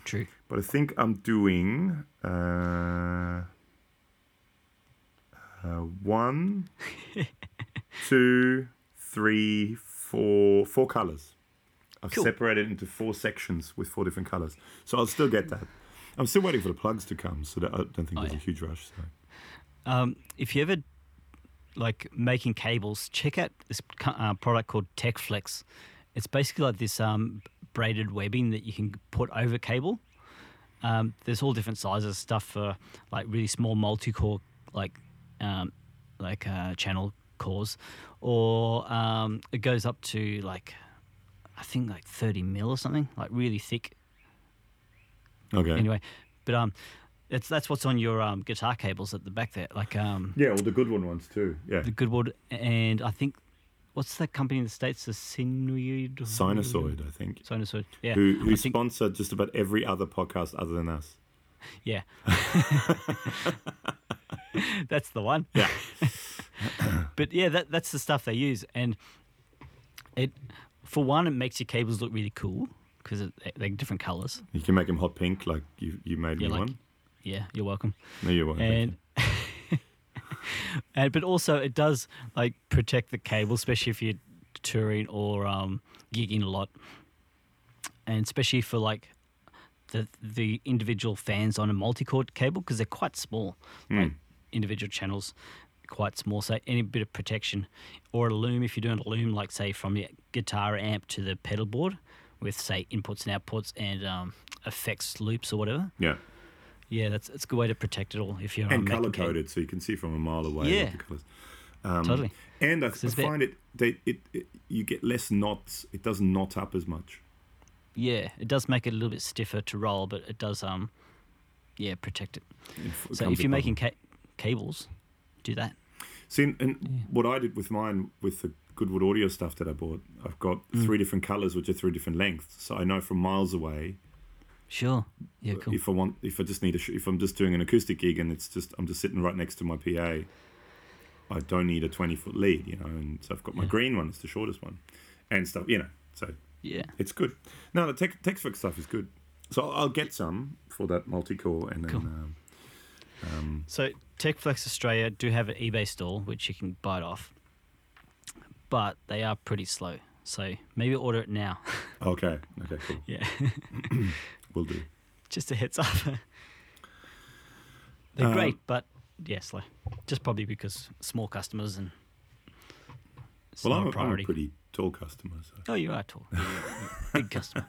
True. But I think I'm doing uh, uh, one, (laughs) two, three, four, four colors. I've Cool. separated into four sections with four different colors, so I'll still get that. I'm still waiting for the plugs to come, so that I don't think Oh, there's yeah. a huge rush. So. Um, if you ever like making cables, check out this uh, product called Techflex. It's basically like this um, braided webbing that you can put over cable. Um, there's all different sizes stuff for like really small multi-core like um, like uh, channel cores, or um, it goes up to like I think like 30 mil or something, like really thick Okay. anyway. But um, it's that's what's on your um, guitar cables at the back there, like um, Yeah, all the good one ones too. Yeah. the Goodwood, and I think what's that company in the states? The Sinusoid. Sinusoid, I think. Sinusoid. Yeah. Who, who I think- just about every other podcast other than us. Yeah. (laughs) (laughs) that's the one. Yeah. (laughs) But yeah, that that's the stuff they use, and it for one, it makes your cables look really cool because they're different colors. You can make them hot pink like you, you made Yeah, me like- one. Yeah, you're welcome. No, you won't. thank and (laughs) and but also it does like protect the cable, especially if you're touring or um, gigging a lot, and especially for like the the individual fans on a multi-core cable because they're quite small, like individual channels, quite small. So any bit of protection, or a loom if you're doing a loom, like say from your guitar amp to the pedal board, with say inputs and outputs and um, effects loops or whatever. Yeah. Yeah, that's it's a good way to protect it all if you're And color coded, so you can see from a mile away Yeah. the colors. Um, Totally. And I, I a bit- find it, they, it, it, you get less knots. It doesn't knot up as much. Yeah, it does make it a little bit stiffer to roll, but it does um, yeah, protect it. It So if you're making ca- cables, do that. See, and- and what I did with mine, with the Goodwood audio stuff that I bought, I've got Mm. three different colors, which are three different lengths. So I know from miles away Sure. Yeah, cool. if I want, if I just need a, sh- if I'm just doing an acoustic gig and it's just, I'm just sitting right next to my PA, I don't need a 20 foot lead, you know. And so I've got my Yeah. green one, it's the shortest one, and stuff, you know. So Yeah. it's good. No, the tech, Techflex stuff is good. So I'll, I'll get some for that multi core, and then Cool. um, um, So Techflex Australia do have an eBay store which you can buy it off, but they are pretty slow. So maybe order it now. okay, okay, cool, (laughs) yeah, (clears throat) we'll do. just a heads up. (laughs) They're Um, great, but yeah, slow. Just probably because small customers and Well, not I'm I'm a pretty tall customer, so Oh, you are tall. You're big customer.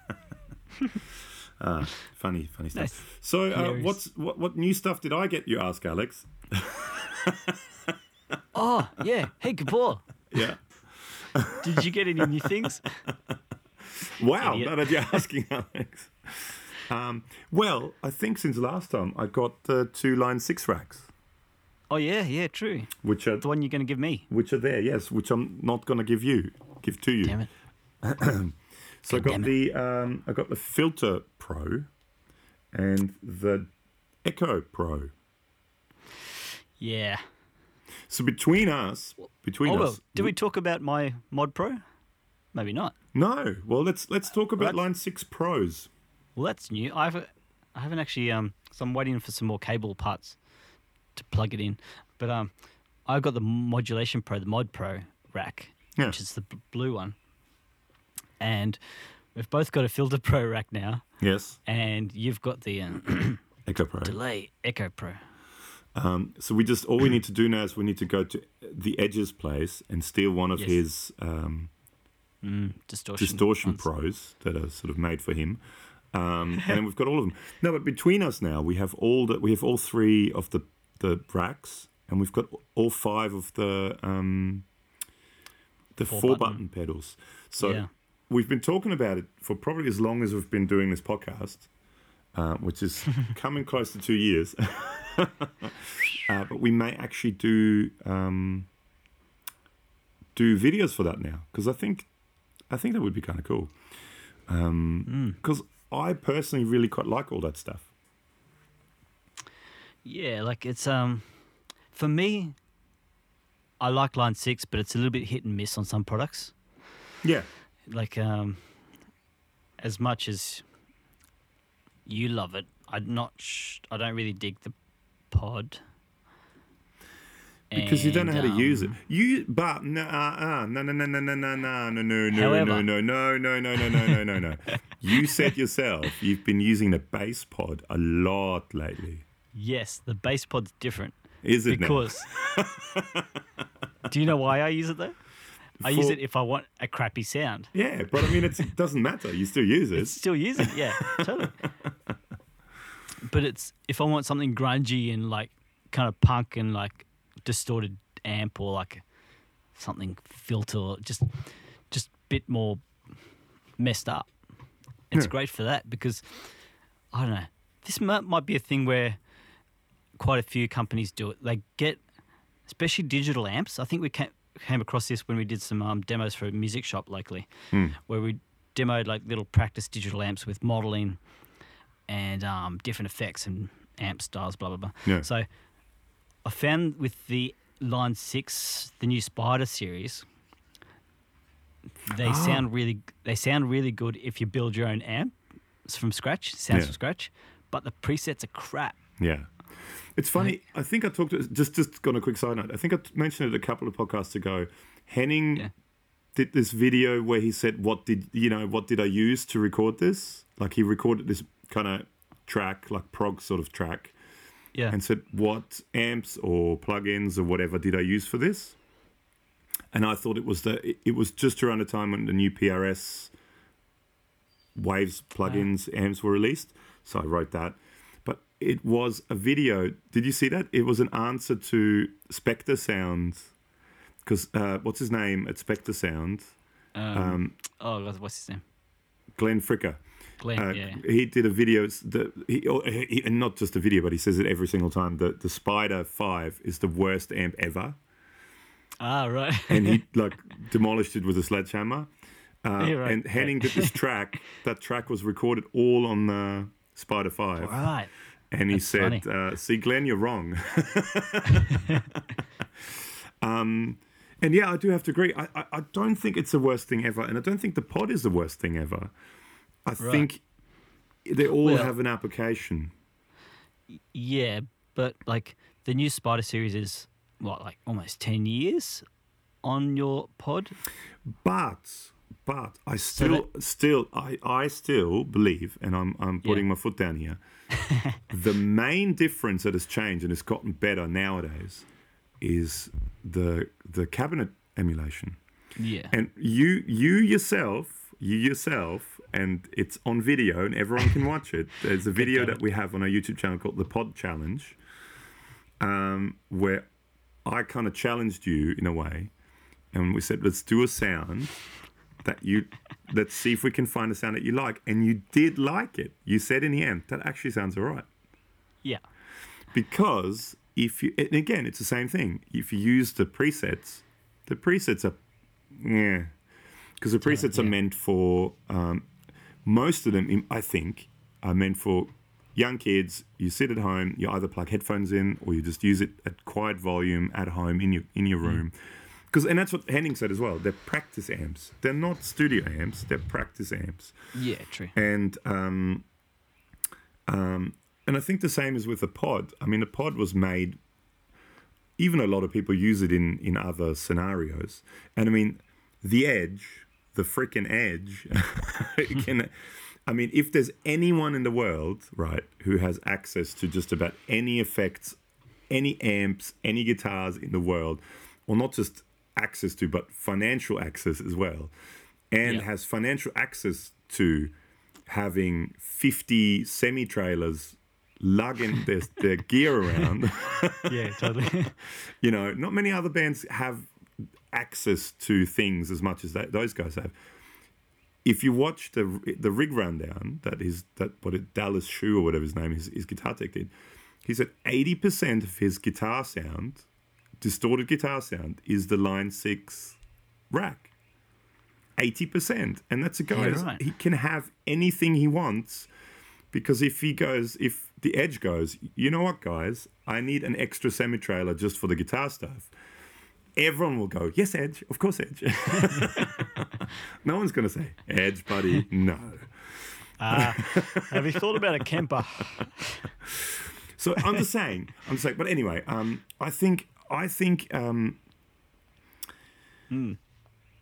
(laughs) ah, funny, funny stuff. Nice. So, uh, what's what, what new stuff did I get? You ask, Alex. (laughs) Oh, yeah. Hey, Gabor. Yeah. Did you get any new things? Wow, Idiot. that you're asking, Alex. Um, well, I think since last time I got the two line six racks, Oh, yeah, yeah, true. which are The one you're going to give me. which are there, yes, which I'm not going to give you, give to you. Damn it. (clears throat) So I God got the um, I got the Filter Pro and the Echo Pro. Yeah. So between us, between Oh, well, us, did we talk about my Mod Pro? Maybe not. No. Well, let's let's talk about Right. Line Six Pros. Well, that's new. I haven't, I haven't actually. Um, so I'm waiting for some more cable parts to plug it in. But um, I got the Modulation Pro, the Mod Pro rack, Yeah. which is the b- blue one, and we've both got a Filter Pro rack now, Yes, and you've got the uh, (clears throat) Echo Pro. Delay Echo Pro. Um, so we just all we need to do now is we need to go to the Edge's place and steal one of Yes. his um, Mm, distortion. distortion ones. pros that are sort of made for him. Um, (laughs) and then we've got all of them. No, but between us now, we have all the we have all three of the the racks, and we've got all five of the um, the Four four, button. button. pedals. So Yeah. we've been talking about it for probably as long as we've been doing this podcast. uh, which is (laughs) coming close to two years. (laughs) uh, but we may actually do um, do videos for that now because I think I think that would be kind of cool. Because I personally really quite like all that stuff. Yeah, like it's um, for me, I like Line Six, but it's a little bit hit and miss on some products. Yeah, Like um, as much as you love it, I'm not. Sh- I don't really dig the pod. Because you don't know how to use it. um, You but no uh, uh, no no no no no no no no no no no no no no no no no no no. No. You said yourself you've been using the bass pod a lot lately. Yes, the bass pod's different Is it because. do you know why I use it though? I use it if I want a crappy sound. Yeah, but I mean it's, it doesn't matter. You still use it. Still use it, yeah, totally. But it's if I want something grungy and like kind of punk and like distorted amp or like something filter, just just a bit more messed up. It's Yeah. great for that because I don't know. This might, might be a thing where quite a few companies do it. They get, especially digital amps. I think we came, came across this when we did some um, demos for a music shop locally, where we demoed like little practice digital amps with modeling and um, different effects and amp styles, blah blah blah. Yeah. So I found with the Line Six, the new Spider series, they Ah. sound really they sound really good if you build your own amp from scratch, sounds Yeah. from scratch. But the presets are crap. Yeah. It's funny. I think I talked to just just on a quick side note. I think I mentioned it a couple of podcasts ago. Henning Yeah. did this video where he said, "What did you know? What did I use to record this?" Like he recorded this kind of track, like prog sort of track, Yeah. and said, "What amps or plugins or whatever did I use for this?" And I thought it was the it- was just around the time when the new PRS Waves plugins amps were released. So I wrote that. But it was a video. Did you see that? It was an answer to Spectre Sounds. Because uh, what's his name at Spectre Sound? um, oh, God, what's his name? Glenn Fricker. Glenn. Uh, yeah. He did a video, s- the, he, oh, he, and not just a video, but he says it every single time. The, the Spider 5 is the worst amp ever. Ah, right. And he (laughs) like demolished it with a sledgehammer. Uh, Yeah, right. And Henning did this track. That track was recorded all on the Spider 5. right. And he That's said, uh, "See, Glenn, you're wrong." (laughs) um, and yeah, I do have to agree. I, I, I don't think it's the worst thing ever, and I don't think the pod is the worst thing ever. I think they all Well- have an application. Yeah, but like the new Spider series is what, like almost ten years on your pod. But but I still still I, I still believe, and I'm I'm putting Yeah. my foot down here. (laughs) the main difference that has changed and has gotten better nowadays is the the cabinet emulation. Yeah. And you you yourself, you yourself, and it's on video and everyone can watch it. There's a (laughs) video that we have on our YouTube channel called the Pod Challenge, um, where I kind of challenged you in a way, and we said, let's do a sound that you let's see if we can find a sound that you like. And you did like it. You said in the end, that actually sounds all right. yeah. Because if you and again, it's the same thing. If you use the presets, the presets are yeah. Because the presets are yeah. meant for um, most of them. I think are meant for young kids. You sit at home. You either plug headphones in or you just use it at quiet volume at home in your in your room. Because and that's what Henning said as well. They're practice amps. They're not studio amps. They're practice amps Yeah. True. and um, um, and I think the same is with the pod. I mean, the pod was made. Even a lot of people use it in in other scenarios, and I mean, the edge, the freaking edge. (laughs) can, I mean, if there's anyone in the world, right, who has access to just about any effects, any amps, any guitars in the world, or not just access to, but financial access as well, and Yeah. has financial access to having 50 semi trailers lugging their, their gear around. (laughs) yeah. Totally. (laughs) you know, not many other bands have access to things as much as that, those guys have. if you watch the the rig rundown that is that what it Dallas Schoo or whatever his name is, his guitar tech did, he said eighty percent of his guitar sound, distorted guitar sound, is the Line Six rack. Eighty percent, and that's a guy. Yeah, right. He can have anything he wants, because if he goes, if the Edge goes, you know what, guys, I need an extra semi trailer just for the guitar stuff. Everyone will go, yes, Edge, of course, Edge. (laughs) no one's going to say, Edge, buddy, no. Have you thought about a Kemper? So I'm just saying, I'm just saying, but anyway, um, I think, I think um,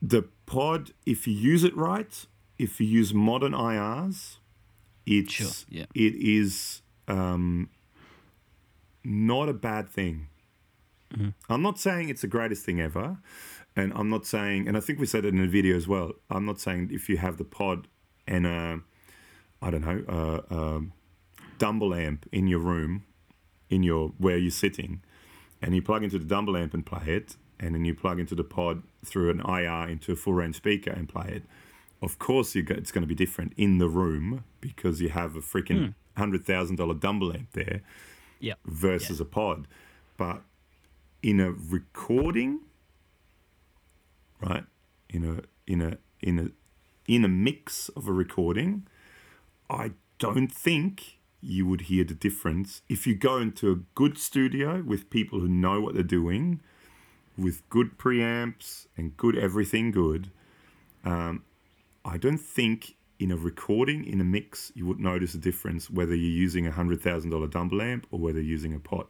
the pod, if you use it right, if you use modern IRs, it's, Sure, yeah. it is um, not a bad thing. Mm-hmm. I'm not saying it's the greatest thing ever, and I'm not saying, and I think we said it in the video as well. I'm not saying if you have the pod and a, I don't know, a, a Dumble amp in your room, in your where you're sitting, and you plug into the Dumble amp and play it, and then you plug into the pod through an IR into a full range speaker and play it. Of course, you go, it's going to be different in the room because you have a freaking hmm. hundred thousand dollar Dumble amp there Yeah. versus a pod. But in a recording, right? In a in a in a in a mix of a recording, I don't think you would hear the difference if you go into a good studio with people who know what they're doing, with good preamps and good everything good. Um, I don't think in a recording in a mix you would notice a difference whether you're using a hundred thousand dollar Dumble amp or whether you're using a pod.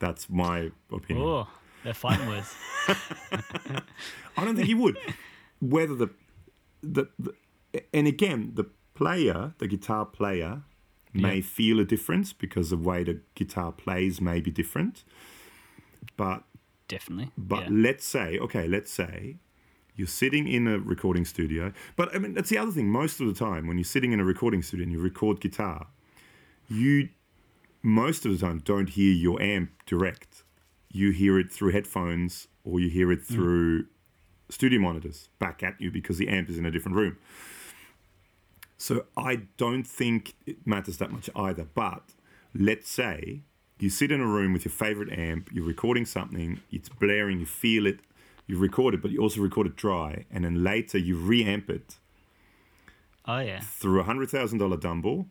That's my opinion. Oh, they're fighting words. (laughs) (laughs) I don't think he would. Whether the, the, the and again the player, the guitar player, may Yeah. feel a difference because the way the guitar plays may be different. But Definitely. but yeah. let's say okay, let's say you're sitting in a recording studio. But I mean that's the other thing. Most of the time when you're sitting in a recording studio and you record guitar, you most of the time don't hear your amp direct. You hear it through headphones or you hear it through studio monitors back at you because the amp is in a different room. So I don't think it matters that much either. But let's say you sit in a room with your favorite amp, you're recording something, it's blaring, you feel it, you record it, but you also record it dry, and then later you reamp it Oh yeah. through a hundred thousand dollar Dumble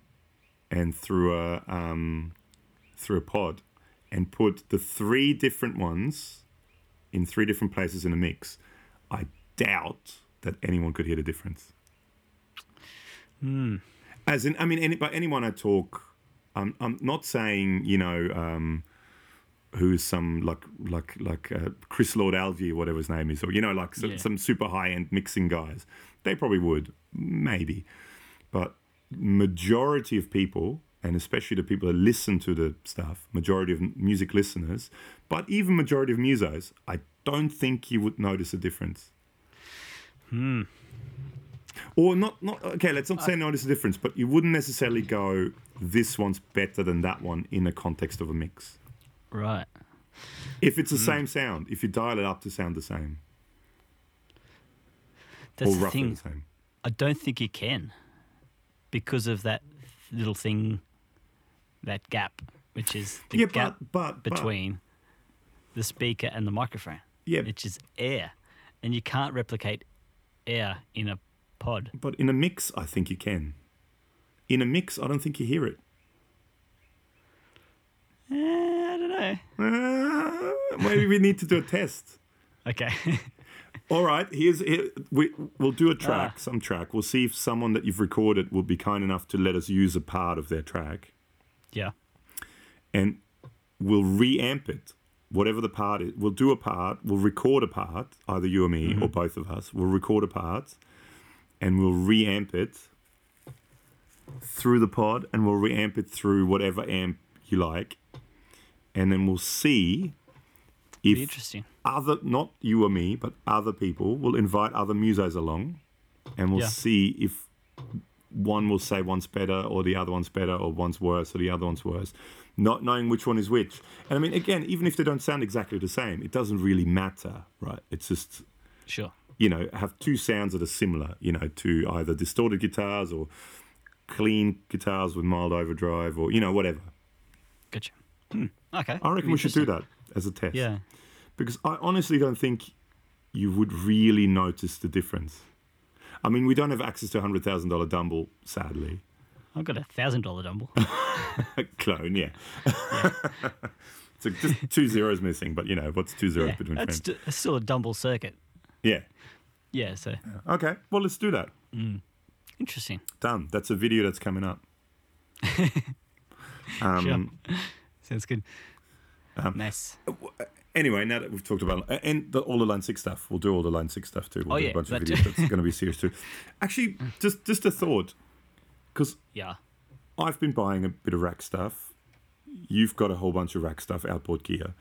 and through a um, through a pod, and put the three different ones in three different places in a mix. I doubt that anyone could hear the difference. As in, I mean, any, by anyone I talk, I'm, I'm not saying you know um, who's some like like like uh, Chris Lord Alge or whatever his name is, or you know like some, Yeah. some super high end mixing guys. They probably would, maybe, but majority of people, and especially the people that listen to the stuff, majority of music listeners, but even majority of musos, I don't think you would notice a difference. Hmm. Or not, not okay. Let's not say notice a difference, but you wouldn't necessarily go, "This one's better than that one" in the context of a mix. Right. If it's the same sound, if you dial it up to sound the same That's or the roughly thing. the same. I don't think you can because of that little thing, that gap, which is the yeah, gap but but but- between the speaker and the microphone, yeah, which is air, and you can't replicate air in a pod. but in a mix, I think you can. In a mix, I don't think you hear it. Eh, I don't know. Uh, (laughs) maybe we need to do a test. Okay. (laughs) All right, here's here, we we'll do a track, Ah. some track. We'll see if someone that you've recorded will be kind enough to let us use a part of their track, yeah. and we'll reamp it. Whatever the part is, we'll do a part. We'll record a part, either you or me mm-hmm. or both of us. We'll record a part, and we'll reamp it through the pod, and we'll reamp it through whatever amp you like, and then we'll see if interesting. other not you or me but other people will invite other musos along and we'll Yeah. see if one will say one's better or the other one's better or one's worse or the other one's worse not knowing which one is which and i mean again even if they don't sound exactly the same it doesn't really matter right it's just Sure. you know, have two sounds that are similar, you know, to either distorted guitars or clean guitars with mild overdrive or, you know, whatever. Gotcha. Hmm. (clears throat) Okay. I reckon we should do that as a test. Yeah. Because I honestly don't think you would really notice the difference. I mean, we don't have access to a hundred thousand dollar Dumble, sadly. I've got a thousand dollar dumble. (laughs) Clone, yeah. (laughs) so just two zeros missing, but you know what's two zeros yeah, between that's friends? it's still a dumble circuit. Yeah. Yeah. So Okay. Well, let's do that. interesting. Done. That's a video that's coming up. (laughs) um, Sounds good. Um, Mess. Anyway, now that we've talked about and the, all the Line Six stuff, we'll do all the Line Six stuff too. We'll Oh, do yeah, a bunch of videos too. that's going to be serious too. (laughs) Actually, just just a thought, because Yeah. I've been buying a bit of rack stuff. You've got a whole bunch of rack stuff, outboard gear.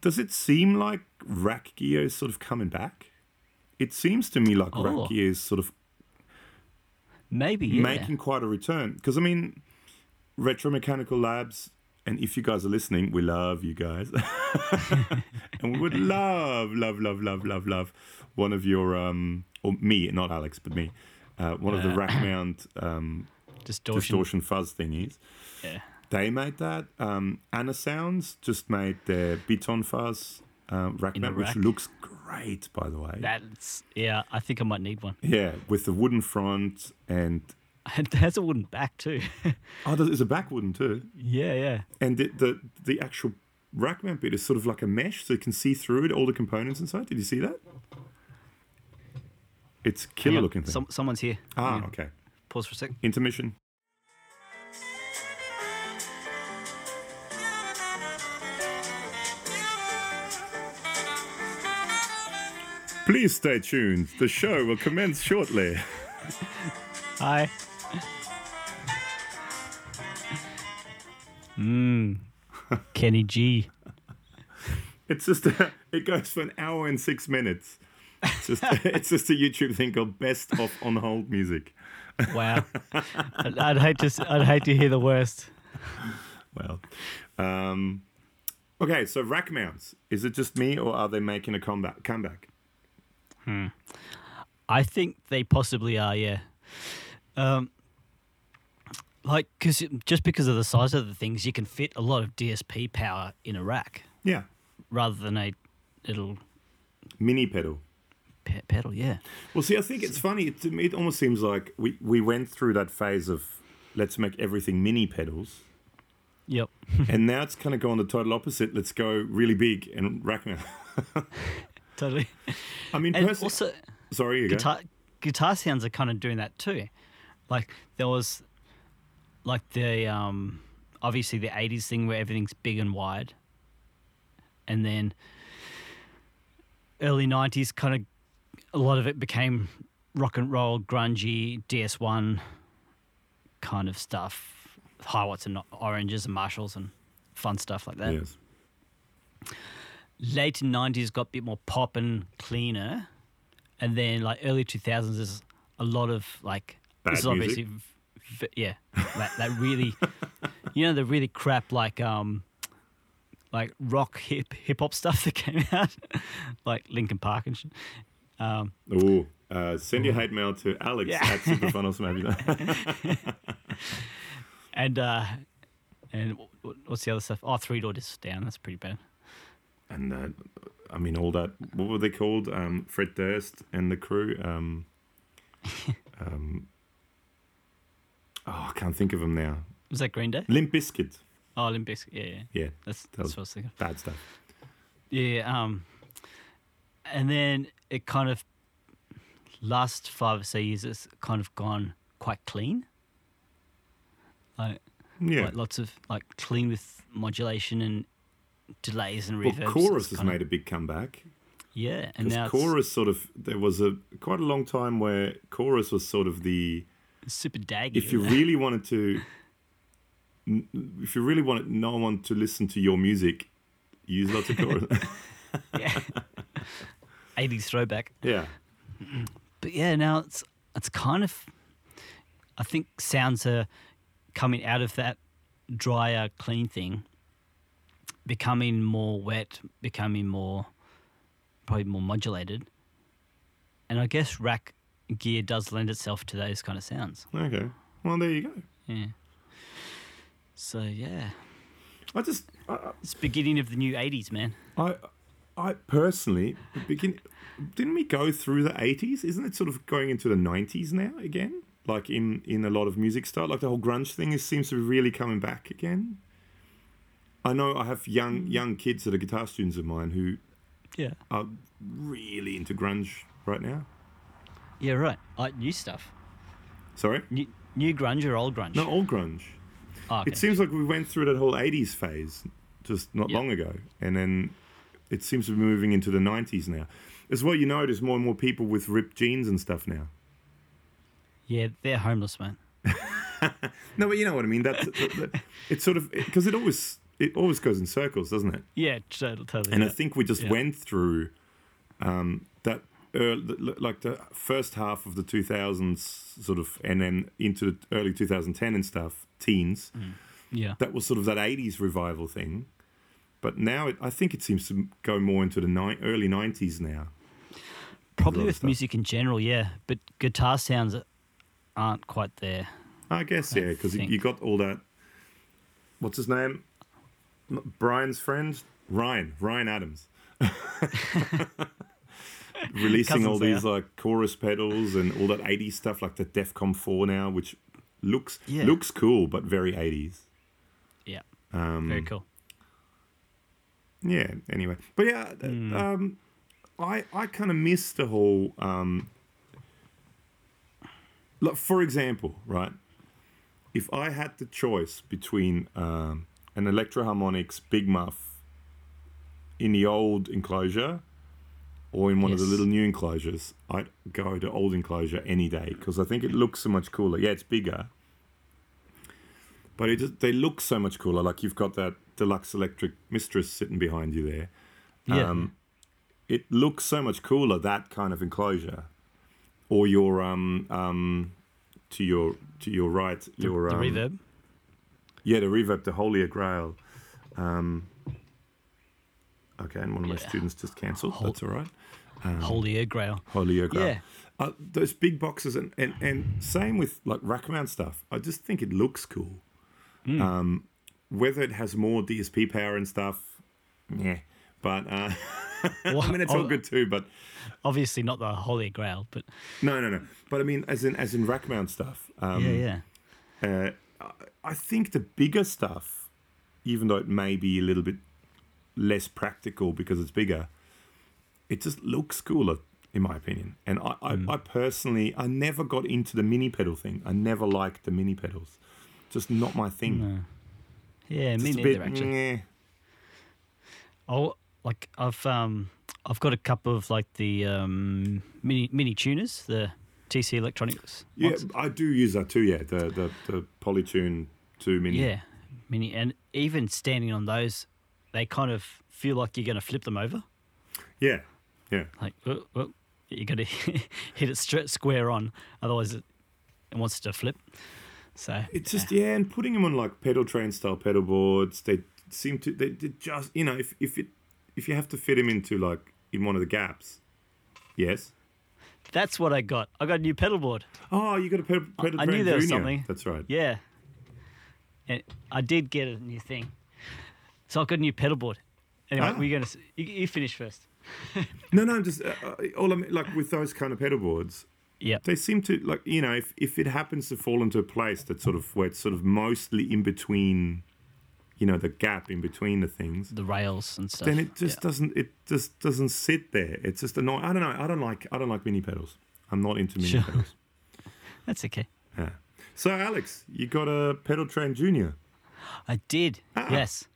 Does it seem like rack gear is sort of coming back? It seems to me like Oh. rack gear is sort of Maybe. Yeah. making quite a return. Because I mean, Retro Mechanical Labs, and if you guys are listening, we love you guys, (laughs) and we would (laughs) love, love, love, love, love, love one of your um or me, not Alex, but me, uh, one of the Uh. rack (clears throat) mount um, distortion. distortion fuzz thingies. Yeah. They made that. Um, Anasounds just made their Beton Fuzz um, rack In mount, which looks great, by the way. That's yeah. I think I might need one. yeah, with the wooden front and (laughs) It has a wooden back too. (laughs) oh, there's a back wooden too. yeah. Yeah. And the, the the actual rack mount bit is sort of like a mesh, so you can see through it, all the components inside. Did you see that? It's killer looking thing. Some, someone's here. ah, Yeah. okay. Pause for a sec. Intermission. Please stay tuned. The show will commence shortly. (laughs) Hi. Mmm. (laughs) Kenny G. It's just a, it goes for an hour and six minutes. It's just (laughs) it's just a YouTube thing called Best of On Hold Music. Wow. I'd, I'd hate to. I'd hate to hear the worst. Well, um, okay. So rack mounts. Is it just me, or are they making a comeback? Comeback. I think they possibly are. Yeah. Um. Like, because just because of the size of the things, you can fit a lot of DSP power in a rack Yeah. rather than a little Mini pedal. pe- pedal. Yeah. Well, see, I think it's funny. To me, it almost seems like we, we went through that phase of let's make everything mini pedals, Yep. (laughs) and now it's kind of gone the total opposite. Let's go really big and rack mount. (laughs) Totally. I mean, And also, sorry, you go. guitar guitar sounds are kind of doing that too. Like there was like the um obviously the 80s thing where everything's big and wide. And then early 90s kind of a lot of it became rock and roll grungy DS1 kind of stuff. Hiwatts and oranges and Marshalls and fun stuff like that Yes. late 90s got a bit more pop and cleaner and then like early 2000s is a lot of like Bad this is obviously v- v- yeah that, that really you know the really crap like um like rock hip hip hop stuff that came (laughs) out like Linkin Park and shit. um Oh, uh, send your hate mail to Alex Yeah. at Superfunnels, maybe. (laughs) and uh and wh- wh- what's the other stuff oh three door discs down that's pretty bad and uh, I mean, all that. What were they called? Um, Fred Durst and the crew. Um, (laughs) um, oh, I can't think of them now. was that Green Day Limp Bizkit. oh Limp Bizkit yeah yeah Yeah, that's That that's what I was thinking bad stuff. Yeah, um, and then it kind of last five or so years it's kind of gone quite clean. Like, Yeah. like lots of like clean with modulation and delays and Well. Chorus has made a big comeback. yeah, and now Chorus sort of there was a quite a long time where Chorus was sort of the it's super daggy. if you really wanted to if you really wanted no one to listen to your music, use lots of Chorus. (laughs) (laughs) yeah, eighties throwback. yeah. But yeah, now it's it's kind of I think sounds are coming out of that drier, clean thing, becoming more wet, becoming more probably more modulated. And I guess rack gear does lend itself to those kind of sounds. Okay. Well, there you go. Yeah. So yeah, I just, I, it's beginning of the new '80s, man. I, I personally begin. Didn't we go through the eighties? Isn't it sort of going into the nineties now again? Like in in a lot of music style, like the whole grunge thing is seems to be really coming back again. I know I have young mm. young kids that are guitar students of mine who Yeah. are really into grunge right now. Yeah, right. Like new stuff. Sorry, New, new grunge or old grunge? not all grunge. Oh, okay. It seems like we went through that whole 80s phase just not Yeah. long ago. And then it seems to be moving into the 90s now. As well, you notice more and more people with ripped jeans and stuff now. yeah, they're homeless, man. (laughs) No, but you know what I mean. That's that, that- it's sort of because it always it always goes in circles, doesn't it? Yeah, totally. totally And yeah. I think we just Yeah. went through um, that early, like the first half of the 2000s, sort of, and then into the early 2010 and stuff, teens. Mm. yeah. that was sort of that 80s revival thing. But now it, I think it seems to go more into the ni- early 90s now. Probably with music in general, yeah. But guitar sounds aren't quite there. I guess, I yeah, because you got all that. What's his name? Brian's friend? Ryan. Ryan Adams. (laughs) (laughs) Releasing all these like chorus pedals and all that 80s stuff like the Defcom 4 now, which looks Yeah. looks cool but very 80s. Yeah, Um, very cool. Yeah. Anyway, but yeah, Hmm. um, I I kind of miss the whole. Um, like for example, right? If I had the choice between um, an Electro-Harmonix Big Muff in the old enclosure or in one of the little new enclosures, I'd go to old enclosure any day because I think it looks so much cooler. Yeah, it's bigger, but it just, they look so much cooler. Like you've got that deluxe electric mistress sitting behind you there. Yeah, Um, it looks so much cooler that kind of enclosure, or your um um to your to your right the, your the um, reverb. yeah the reverb the holier grail. Um, okay, and one of my Yeah. students just cancelled. That's all right. Um, Holier Grail. holier grail. Yeah, Uh, those big boxes and, and, and same with like rack mount stuff. I just think it looks cool. Mm. Um, whether it has more DSP power and stuff, yeah. But uh, (laughs) I mean, it's all good too. But Obviously not the Holy Grail, but no, no, no. But I mean, as in as in rack mount stuff. Um, yeah, yeah. Uh, I think the bigger stuff, even though it may be a little bit less practical because it's bigger, it just looks cooler, in my opinion. And I, I, Mm. I personally, I never got into the mini pedal thing. I never liked the mini pedals. Just not my thing. No. Yeah, me Just a neither bit, actually. meh. Oh, like I've um I've got a couple of like the um mini mini tuners, the TC Electronics. Yeah, ones. I do use that too. Yeah, the the, the Polytune two mini. Yeah, mini, and even standing on those, they kind of feel like you're going to flip them over. yeah, yeah. Like, oh, oh, you got to (laughs) hit it straight square on, otherwise it, it wants to flip. So It's just yeah, and putting them on like pedal train style pedal boards, they seem to they, they just you know if if it if you have to fit them into like in one of the gaps, yes. that's what I got. I got a new pedal board. Oh, you got a pedal, pedal I train knew there was Junior. something. That's right. Yeah, and I did get a new thing. So I got a new pedal board. Anyway, Ah. we're gonna s- you, you finish first. (laughs) No, no, I'm just uh, uh, all I mean, like with those kind of pedal boards, Yeah, they seem to like you know if if it happens to fall into a place that's sort of where it's sort of mostly in between, you know, the gap in between the things. The rails and stuff. then it just Yeah. doesn't it just doesn't sit there. It's just annoying. I don't know. I don't like I don't like mini pedals. I'm not into mini Sure. pedals. (laughs) That's okay. Yeah. So Alex, you got a pedal train junior. I did. Ah. Yes.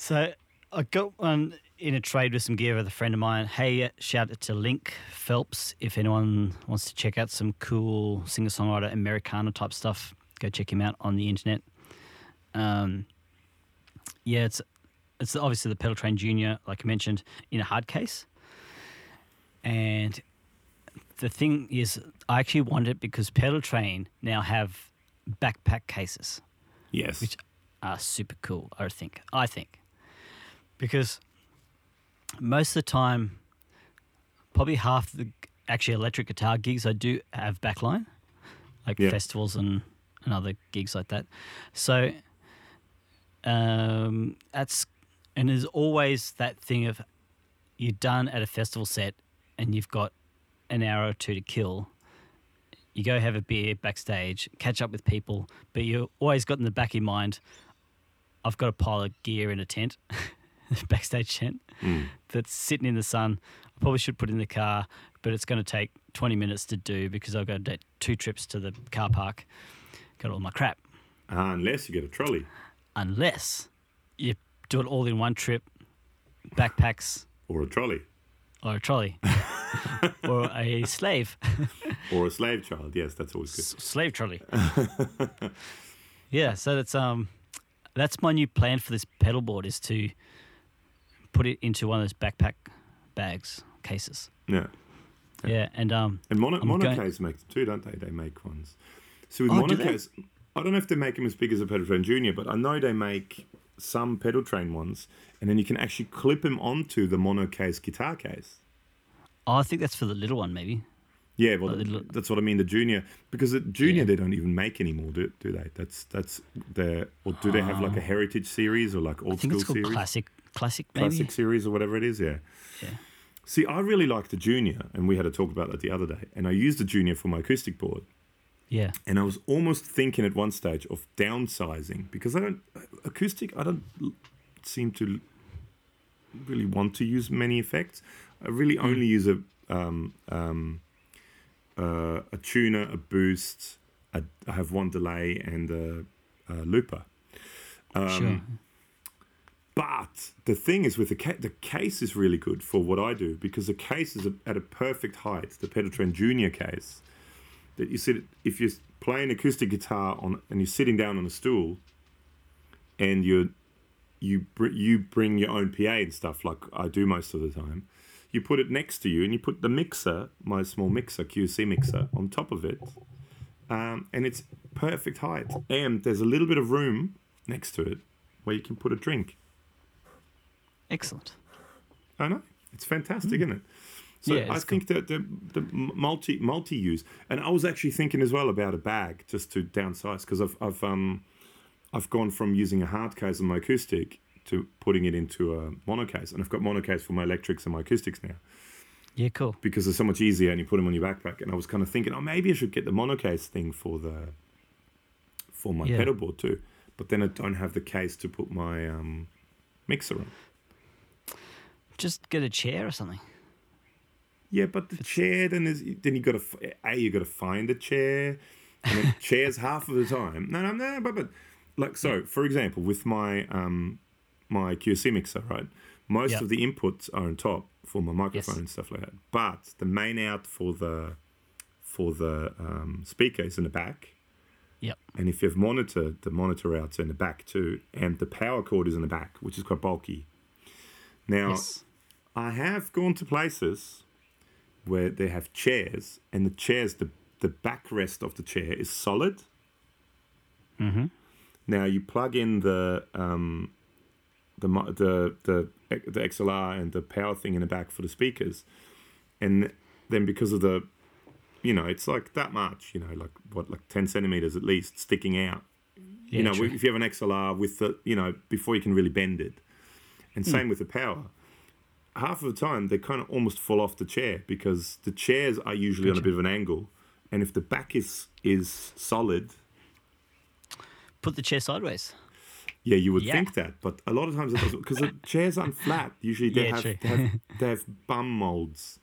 So I got one in a trade with some gear with a friend of mine. Hey, uh, shout out to Link Phelps. If anyone wants to check out some cool singer songwriter Americana type stuff, go check him out on the internet. Um, yeah, it's it's obviously the Pedal Train Junior, like I mentioned, in a hard case. And the thing is, I actually wanted it because Pedal Train now have backpack cases Yes. Which- are super cool. I think. I think because most of the time, probably half the actually electric guitar gigs I do have backline, like Yeah. festivals and, and other gigs like that. So um, that's and there's always that thing of you're done at a festival set and you've got an hour or two to kill. You go have a beer backstage, catch up with people, but you've always got in the back of your mind, I've got a pile of gear in a tent, (laughs) (laughs) backstage tent Mm. that's sitting in the sun. I probably should put in the car, but it's going to take 20 minutes to do because I've got to do two trips to the car park, got all my crap. Ah, unless you get a trolley. Unless you do it all in one trip, backpacks (laughs) Or a trolley. or a trolley (laughs) or a slave, Or a slave child. Yes, that's always good. S- slave trolley. yeah, so that's um, that's my new plan for this pedal board is to put it into one of those backpack bags cases. Yeah. Yeah, and um, And mono, I'm going- make them too, don't they? They make ones. So with Oh, do I don't know if they make them as big as a pedal train junior, but I know they make some pedal train ones, and then you can actually clip them onto the monocase guitar case. oh, I think that's for the little one, maybe. Yeah, well, Oh, they that's what I mean. The junior, because the junior Yeah. they don't even make anymore, do, do they? That's that's their or do they have like a heritage series or like Oh. I old think school it's called series, classic, classic, maybe. classic series or whatever it is? Yeah. Yeah. See, I really like the junior, and we had a talk about that the other day. And I used the junior for my acoustic board, Yeah. and I was almost thinking at one stage of downsizing because I don't acoustic. I don't seem to really want to use many effects. I really only use a um, um, uh, a tuner, a boost. A, I have one delay and a, a looper. Um, sure. But the thing is, with the ca- the case is really good for what I do because the case is at a perfect height. The Pedaltrain Junior case that you sit if you're playing acoustic guitar on and you're sitting down on a stool, and you you br- you bring your own PA and stuff like I do most of the time. You put it next to you and you put the mixer, my small mixer, QC mixer, on top of it, um, and it's perfect height. And there's a little bit of room next to it where you can put a drink. Excellent. I know it's fantastic, isn't it? So. Yeah, I think that the the multi multi use, and I was actually thinking as well about a bag just to downsize because I've I've um I've gone from using a hard case on my acoustic to putting it into a mono case, and I've got mono case for my electrics and my acoustics now Yeah, cool. because they're so much easier, and you put them on your backpack. And I was kind of thinking, oh, maybe I should get the mono case thing for the for my Yeah. pedal board too, but then I don't have the case to put my um mixer on. Just get a chair or something. Yeah, but the chair then is then you got to a you got to find a chair, and the (laughs) chair's half of the time. No, no, no, but but like so, for example, with my um my QC mixer, right? Most Yeah. of the inputs are on top for my microphone Yes. and stuff like that. But the main out for the for the um, speaker is in the back. Yep. And if you have monitor, the monitor out's in the back too, and the power cord is in the back, which is quite bulky. Now, Yes. I have gone to places where they have chairs, and the chairs, the the backrest of the chair is solid. Mm-hmm. Now you plug in the um, the the the the XLR and the power thing in the back for the speakers, and then because of the, you know, it's like that much, you know, like what, like ten centimeters at least sticking out. Yeah, you know, true. if you have an XLR with the, you know, before you can really bend it, and Hmm. same with the power. Half of the time they kind of almost fall off the chair because the chairs are usually on a bit of an angle, and if the back is is solid, Put the chair sideways. Yeah, you would Yeah. think that, but a lot of times it doesn't because the (laughs) chairs aren't flat. Usually they Yeah, have they have they have (laughs) bum molds,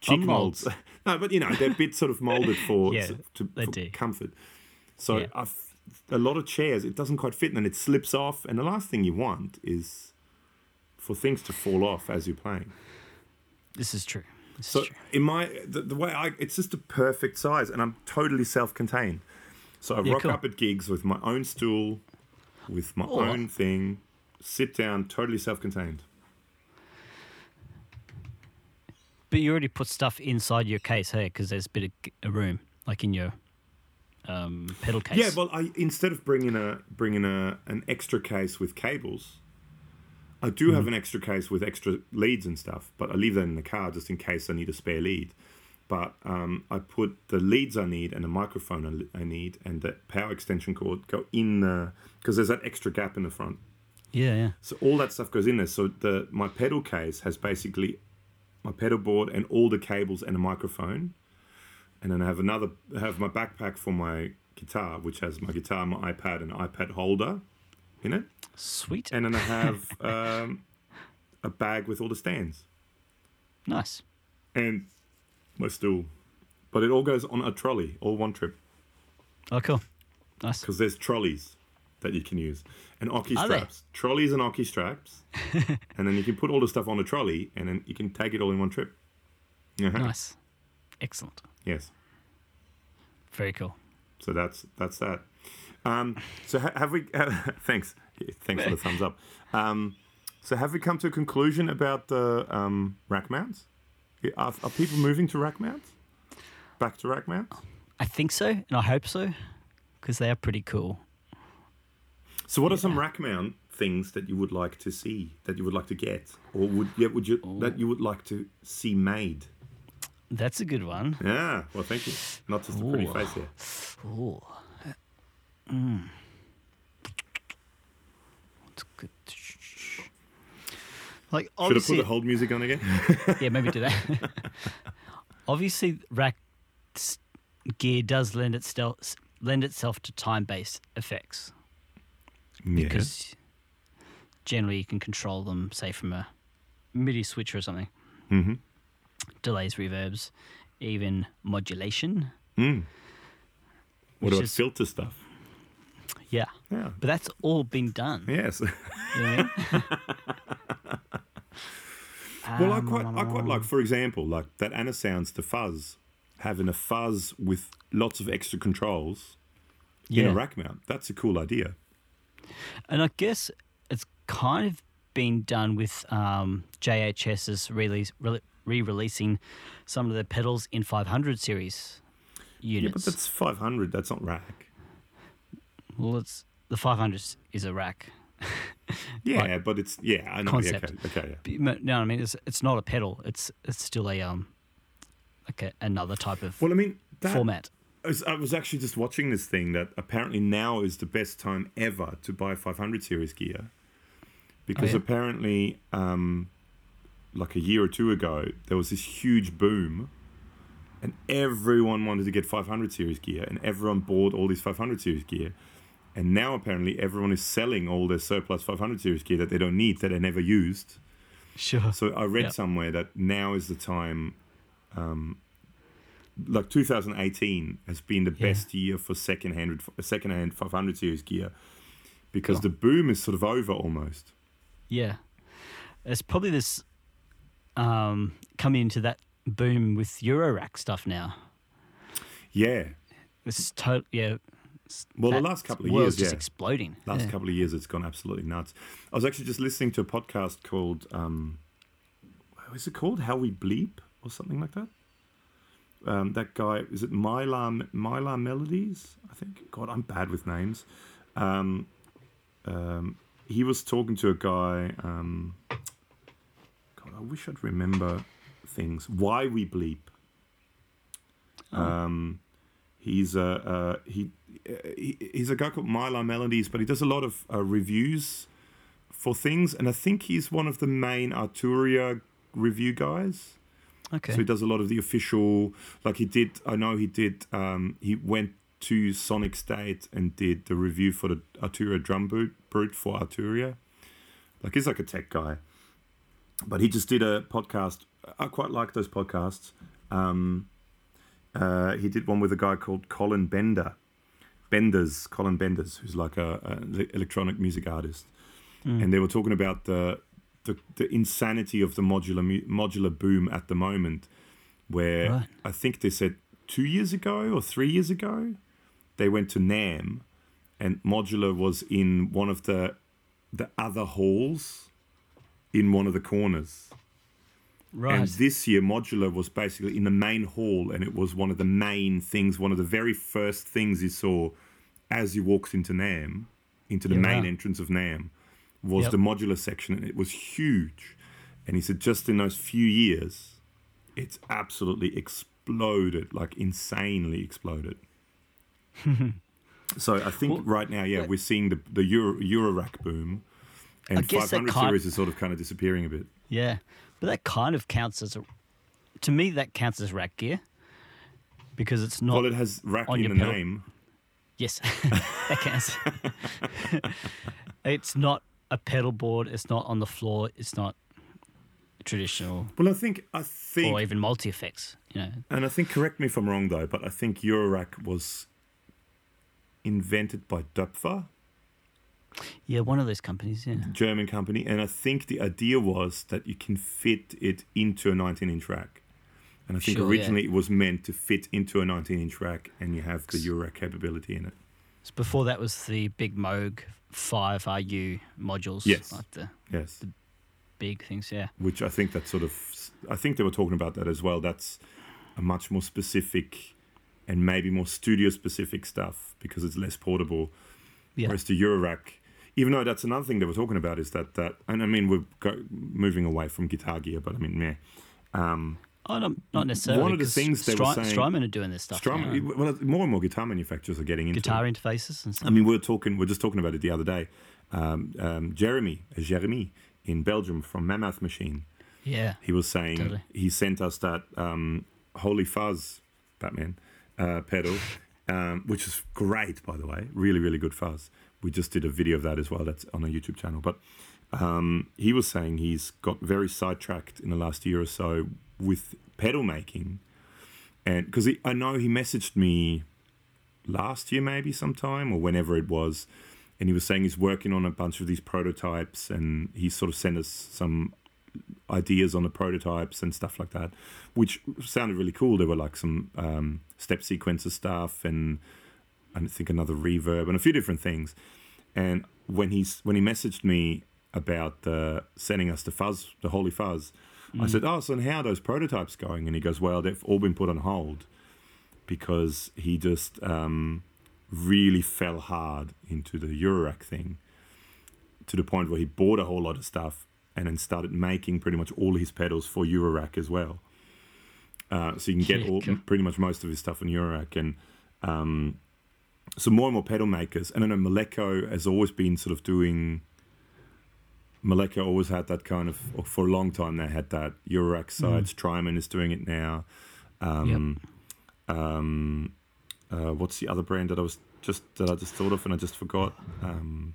cheek Bum molds. molds. (laughs) no, but you know they're a bit sort of molded for Yeah, to, for comfort. So a lot of chairs it doesn't quite fit, and then it slips off. And the last thing you want is for things to fall off as you're playing. This is true. This So is true. in my the, the way I it's just a perfect size, and I'm totally self-contained. So I Yeah, rock cool. up at gigs with my own stool, with my Oh. own thing, sit down, totally self-contained. But you already put stuff inside your case, hey? Because there's a bit of room, like in your um, pedal case. Yeah, well, I instead of bringing a bringing a an extra case with cables, I do have an extra case with extra leads and stuff, but I leave that in the car just in case I need a spare lead. But um, I put the leads I need and the microphone I I need and the power extension cord go in the because there's that extra gap in the front. Yeah, yeah. So all that stuff goes in there. So the my pedal case has basically my pedal board and all the cables and a microphone, and then I have another I have my backpack for my guitar, which has my guitar, my iPad, and iPad holder in it, Sweet. and then I have (laughs) um, a bag with all the stands nice. and my stool. But it all goes on a trolley, all one trip, Oh, cool. Nice. because there's trolleys that you can use and Oki straps, trolleys and Oki straps, (laughs) and then you can put all the stuff on the trolley, and then you can take it all in one trip. Uh-huh. Nice. Excellent. Yes. Very cool. So that's that's that. Um, so ha- have we? (laughs) thanks, thanks for the thumbs up. Um, so have we come to a conclusion about the um, rack mounts? Are, are people moving to rack mounts? Back to rack mounts? I think so, and I hope so, because they are pretty cool. So what are some rack mount things that you would like to see, that you would like to get, or would yeah, would you that you would like to see made? That's a good one. Yeah. Well, thank you. Not just a pretty Ooh. face here. Ooh. Mm. What's good? Like Should I put obviously, the hold music on again? (laughs) yeah, maybe do that. (laughs) obviously, rack gear does lend itself lend itself to time based effects because generally you can control them, say from a MIDI switcher or something. Mm-hmm. Delays, reverbs, even modulation. Mm. What about is- filter stuff? Yeah, Yeah. but that's all been done. Yes. You know I (laughs) mean? Well, I Um, quite, I quite like, for example, like that Anasounds to fuzz, having a fuzz with lots of extra controls in yeah. a rack mount. That's a cool idea. And I guess it's kind of been done with um, JHS's release, re releasing some of the pedals in 500 series Yeah, units. but that's 500. That's not rack. Well, it's the 500 is a rack. (laughs) Yeah, but it's yeah. I know. Yeah, Concept. okay, okay, yeah. But, No, I mean it's it's not a pedal. It's it's still a um like a, another type of Well, I mean, that, format. I was, actually just watching this thing that apparently now is the best time ever to buy 500 series gear because yeah? apparently, um, like a year or two ago, there was this huge boom, and everyone wanted to get 500 series gear, and everyone bought all these 500 series gear. And now apparently everyone is selling all their surplus 500 series gear that they don't need that they never used. Sure. So I read somewhere that now is the time, um, like 2018 has been the Yeah. best year for secondhand secondhand 500 series gear because Cool. the boom is sort of over almost. Yeah. It's probably this um coming into that boom with Eurorack stuff now. Yeah. This is total yeah. Well, the last couple of years, just yeah. exploding. Last yeah. couple of years, it's gone absolutely nuts. I was actually just listening to a podcast called, um, what is it called? How We Bleep or something like that. Um, that guy is it Mylar Mylar Melodies? I think. God, I'm bad with names. Um, um, he was talking to a guy. Um, God, I wish I'd remember things. Why we bleep. Um, he's a uh, he, he he's a guy called Mylar Melodies, but he does a lot of uh, reviews for things, and I think he's one of the main Arturia review guys. Okay. So he does a lot of the official, like he did. I know he did. Um, he went to Sonic State and did the review for the Arturia drum boot brute for Arturia. Like he's like a tech guy, but he just did a podcast. I quite like those podcasts. Um, uh, he did one with a guy called Colin Bender, Benders, Colin Benders, who's like a, a electronic music artist, mm. and they were talking about the the, the insanity of the modular mu- modular boom at the moment, where Right. I think they said two years ago or three years ago, they went to NAMM, and modular was in one of the the other halls, in one of the corners. Right. And this year, modular was basically in the main hall, and it was one of the main things, one of the very first things you saw as you walked into NAMM, into the Yeah, main wow. entrance of NAMM. was Yep. the modular section, and it was huge. And he said just in those few years, it's absolutely exploded, like insanely exploded. (laughs) so I think Well, right now, yeah, we're seeing the the Euro, Eurorack boom, and I guess that 500 series is sort of kind of disappearing a bit. Yeah, but that kind of counts as a. To me, that counts as rack gear because it's not. well, it has rack in the pedal. name. yes, (laughs) that counts. (laughs) it's not a pedal board. It's not on the floor. It's not traditional Well, I think I think or even multi effects. You know, And I think, correct me if I'm wrong though, but I think Eurorack was invented by Döpfer, yeah, one of those companies. Yeah, German company, and I think the idea was that you can fit it into a 19-inch rack. And I think Sure, yeah. originally it was meant to fit into a 19-inch rack, and you have the Eurorack capability in it. so before that was the big Moog Five RU modules. Yes. like the Yes, big things. Yeah, which I think that sort of, I think they were talking about that as well. That's a much more specific and maybe more studio-specific stuff because it's less portable. yeah, Whereas the Eurorack, even though that's another thing they were talking about, is that that, and I mean we're go, moving away from guitar gear, but I mean, um, oh, not, not necessarily. One of the things they were saying- Strymon are doing this stuff. Strum, now. well, more and more guitar manufacturers are getting into guitar it. interfaces and stuff. I mean, we we're talking, we are just talking about it the other day. Um, um, Jeremy, Jeremy in Belgium from Mammoth Machine, yeah, he was saying Totally. he sent us that um, Holy Fuzz Batman uh, pedal, um, which is great, by the way. Really, really good fuzz. We just did a video of that as well. That's on our YouTube channel. But um, he was saying he's got very sidetracked in the last year or so with pedal making, and because I know he messaged me last year, maybe sometime or whenever it was. And he was saying he's working on a bunch of these prototypes, and he sort of sent us some ideas on the prototypes and stuff like that, which sounded really cool. There were like some um, step sequencer stuff and I think another reverb and a few different things. And when he's when he messaged me about uh, sending us the fuzz, the holy fuzz, I said, "Oh, so how are those prototypes going?" And he goes, "Well, they've all been put on hold because he just um, really fell hard into the Eurorack thing." to the point where he bought a whole lot of stuff and then started making pretty much all his pedals for Eurorack as well. Uh, so you can get all, pretty much most of his stuff on Eurorack. And um, so more and more pedal makers. And I know Malekko has always been sort of doing. Malekko always had that kind of, or for a long time they had that Eurorack side. Strymon is doing it now. Um, um, uh, what's the other brand that I was just that I just thought of and I just forgot? Um,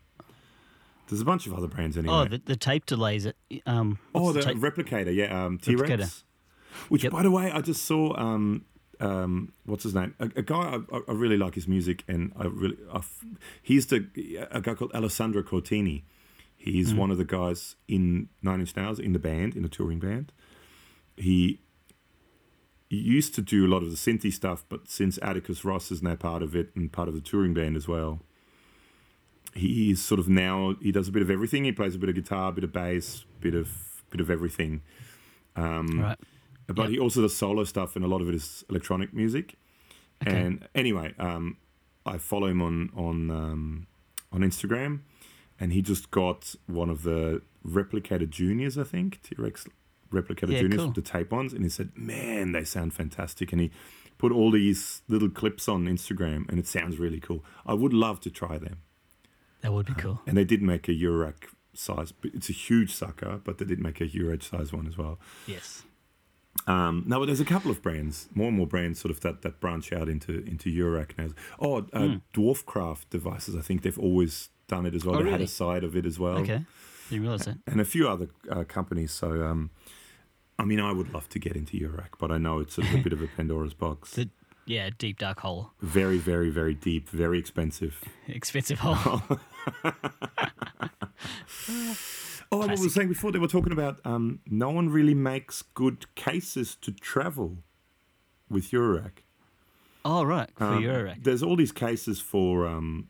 there's a bunch of other brands anyway. Oh, the, the tape delays it. Um, Oh, what's the tape- replicator, yeah, um, T Rex. Which, Yep. by the way, I just saw. Um, um, what's his name? A, a guy I, I really like his music, and I really, I he's the a guy called Alessandro Cortini. He's Mm. one of the guys in Nine Inch Nails in the band, in the touring band. He, he used to do a lot of the synthy stuff, but since Atticus Ross is now part of it and part of the touring band as well, he is sort of now he does a bit of everything. He plays a bit of guitar, a bit of bass, bit of bit of everything. Um, right. But Yep. he also does solo stuff, and a lot of it is electronic music. Okay. And anyway, um, I follow him on on um, on Instagram, and he just got one of the Replicator Juniors, I think T Rex replicated Yeah, juniors, cool. the tape ones, and he said, "Man, they sound fantastic." And he put all these little clips on Instagram, and it sounds really cool. I would love to try them. That would be cool. And they did make a Eurorack size. It's a huge sucker, but they did make a Eurorack size one as well. Yes. Um, no, but there's a couple of brands, more and more brands, sort of that, that branch out into into Eurorack now. Oh, uh, Dwarfcraft devices. I think they've always done it as well. Oh, they had a side of it as well, Okay. Didn't realize that. and a few other uh, companies. So, um, I mean, I would love to get into Eurorack, but I know it's sort of a (laughs) bit of a Pandora's box. The yeah, deep dark hole, Very, very, very deep, very expensive. (laughs) expensive hole. (laughs) Oh, what we were Classic. saying before, they were talking about um, no one really makes good cases to travel with Eurorack. oh right, for Um, Eurorack. There's all these cases for um,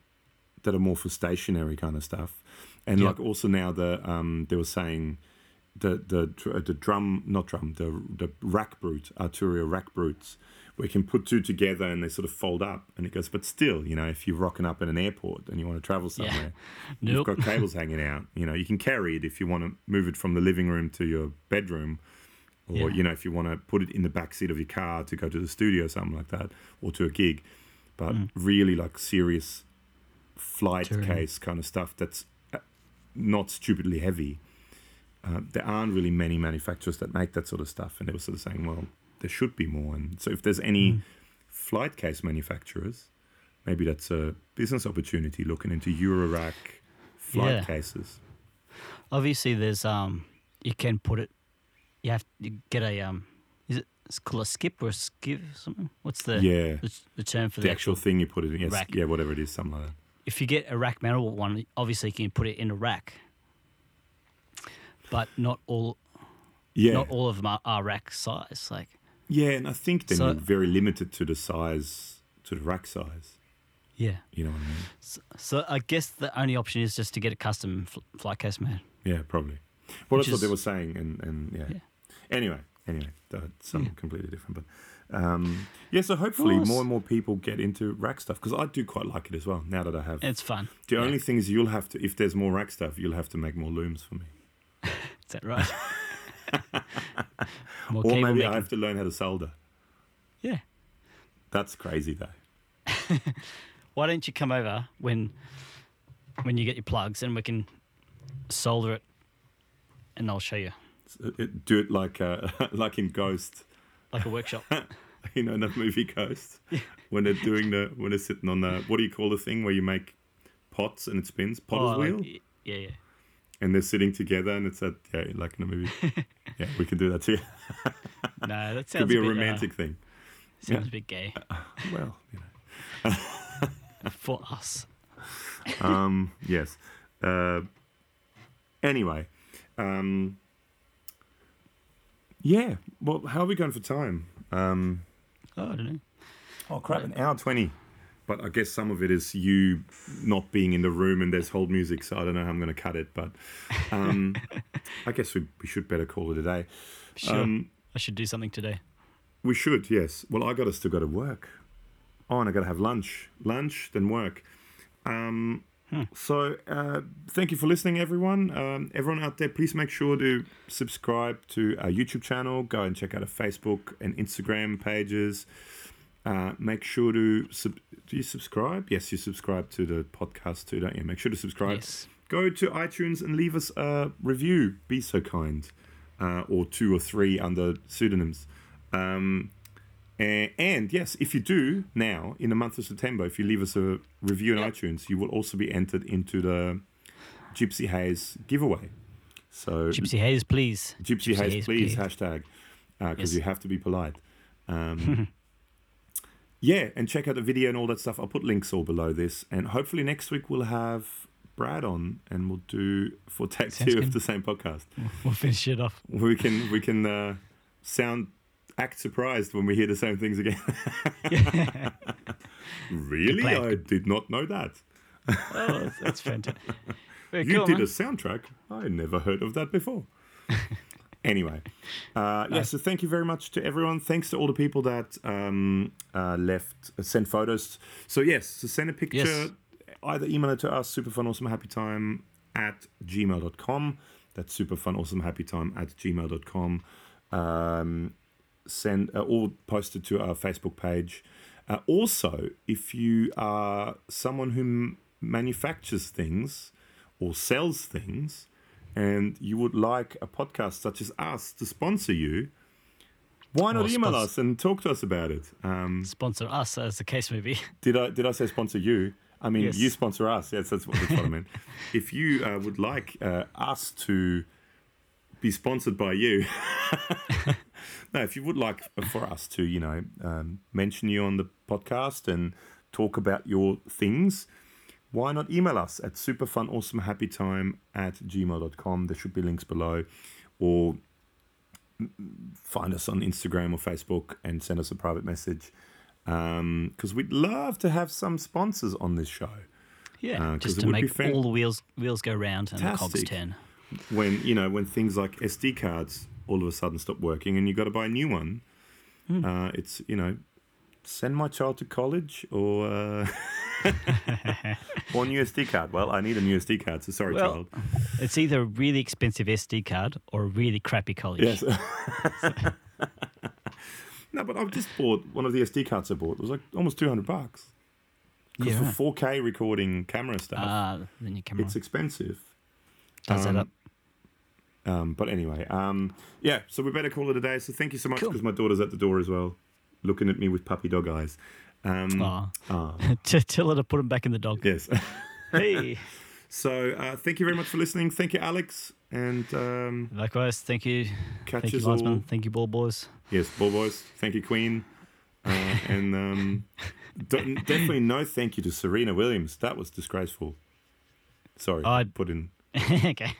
that are more for stationary kind of stuff, and Yep. like also now the um, they were saying the the the drum not drum the the RackBrute Arturia RackBrutes, we can put two together and they sort of fold up. And it goes, but still, you know, if you're rocking up in an airport and you want to travel somewhere, (laughs) you've got (laughs) cables hanging out. You know, you can carry it if you want to move it from the living room to your bedroom, or Yeah. you know, if you want to put it in the back seat of your car to go to the studio, or something like that, or to a gig. But Mm. really, like serious flight Touring. case kind of stuff that's uh, not stupidly heavy. Uh, there aren't really many manufacturers that make that sort of stuff, and they were sort of saying, well, there should be more. And so, if there's any Mm. flight case manufacturers, maybe that's a business opportunity looking into Eurorack flight Yeah. cases. Obviously, there's um, you can put it. You have to get a um, is it it's called a skiff or a skiff or something? What's the yeah, the, the term for the the actual thing you put it in. Yes, rack. yeah, whatever it is, something like that. If you get a rack metal one, obviously you can put it in a rack. But not all, Yeah, not all of them are, are rack size. Like yeah, and I think then So- you're very limited to the size, to the rack size. yeah. You know what I mean? So, so I guess the only option is just to get a custom fl- flight case made. Yeah, probably. Well, Which that's what they were saying, and, and yeah. Yeah. Anyway, anyway, that's something Yeah. completely different. But um, yeah, so hopefully more and more people get into rack stuff because I do quite like it as well. Now that I have, It's fun. the yeah. only thing is you'll have to, if there's more rack stuff, you'll have to make more looms for me, (laughs) Is that right? (laughs) (laughs) Or maybe making. I have to learn how to solder. Yeah. That's crazy though. (laughs) Why don't you come over when when you get your plugs and we can solder it, and I'll show you do it like uh, (laughs) like in Ghost, like a workshop. you know, in the movie Ghost, when they're doing the when they're sitting on the what do you call the thing where you make pots and it spins potter's Oh, like- wheel. yeah, yeah. And they're sitting together, and it's at yeah, like in a movie. (laughs) yeah, we can do that too. (laughs) No, that sounds Could be a bit, uh, romantic thing. sounds yeah. a bit gay Well, you know. (laughs) for us. Um, yes. Uh, anyway, um, yeah. Well, how are we going for time? Um, Oh, I don't know. oh crap, an hour twenty. But I guess some of it is you not being in the room and there's hold music, so I don't know how I'm going to cut it. But um, (laughs) I guess we, we should better call it a day. Sure. Um, I should do something today. We should, yes. Well, I got to still go to work. Oh, and I got to have lunch, lunch, then work. Um, So, uh, thank you for listening, everyone. Um, everyone out there, please make sure to subscribe to our YouTube channel. Go and check out our Facebook and Instagram pages. Uh, make sure to sub- do you subscribe? Yes, you subscribe to the podcast too, don't you? Make sure to subscribe Yes. go to iTunes and leave us a review. Be so kind, uh, or two or three under pseudonyms. Um, and, and yes, if you do now in the month of September, if you leave us a review on Yep. iTunes, you will also be entered into the Gypsy Haze giveaway. So Gypsy Haze, please. Gypsy, Gypsy Haze, Haze, please, please. hashtag, because Yes. you have to be polite. Um, (laughs) yeah, and check out the video and all that stuff. I'll put links all below this. And hopefully next week we'll have Brad on and we'll do for take Sounds two of the same podcast. We'll finish it off. We can we can uh, sound act surprised when we hear the same things again. (laughs) (laughs) really. I did not know that. Oh, that's, that's fantastic. (laughs) Very You cool, did man. a soundtrack. I never heard of that before. Anyway, uh, yeah. So thank you very much to everyone. Thanks to all the people that um, uh, left uh, sent photos. So yes, so send a picture. Yes. Either email it to us, superfunawesomehappytime at gmail.com. That's superfunawesomehappytime at gmail.com. Um, send uh, or post it to our Facebook page. Uh, also, if you are someone who m- manufactures things or sells things, and you would like a podcast such as us to sponsor you, why not email spons- us and talk to us about it? Um, Sponsor us, as the case may be. (laughs) did I did I say sponsor you? I mean, Yes. you sponsor us. Yes, that's what, that's what I meant. (laughs) If you uh, would like uh, us to be sponsored by you, (laughs) no, if you would like for us to, you know, um, mention you on the podcast and talk about your things, why not email us at superfunawesomehappytime at gmail.com. There should be links below. Or find us on Instagram or Facebook and send us a private message because we'd love to have some sponsors on this show. Yeah, Uh, just to make all the wheels wheels go round and the cogs turn. When you know when things like SD cards all of a sudden stop working and you got to buy a new one, Hmm. uh, it's you know send my child to college or uh, (laughs) or new SD card? Well, I need a new SD card. So sorry, Well, child. It's either a really expensive SD card or a really crappy college. Yes. (laughs) no, but I've just bought one of the SD cards I bought. It was like almost two hundred bucks. Because Yeah. for 4K recording camera stuff, Ah, then your camera it's expensive. does um, that up. Um, but anyway, um, yeah. So we better call it a day. So thank you so much Cool. because my daughter's at the door as well, looking at me with puppy dog eyes. Um, ah, (laughs) T- Tell her to put him back in the dog. yes. (laughs) Hey. (laughs) so uh, thank you very much for listening. Thank you, Alex, and um, Likewise, thank you. catch Thank you, all. Thank you, Ball Boys. Yes, ball boys. Thank you, Queen. Uh, and um, definitely no thank you to Serena Williams. That was disgraceful. Sorry, I- put in. okay.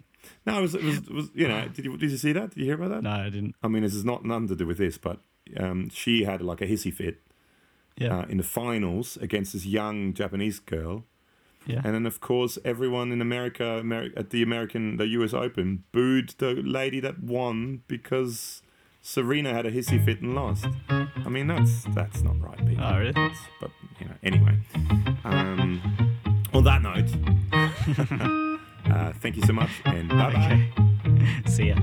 No, it was, it was, it was. You know, did you did you see that? Did you hear about that? No, I didn't. I mean, this is not nothing to do with this, but um, she had like a hissy fit Yeah. uh, in the finals against this young Japanese girl, yeah. and then of course everyone in America, Ameri- at the American, the U.S. Open, booed the lady that won because Serena had a hissy fit and lost. I mean, that's that's not right, people. Oh, really? That's- But you know, anyway. Um, on that note, (laughs) uh, thank you so much, and bye bye. Okay. (laughs) See ya.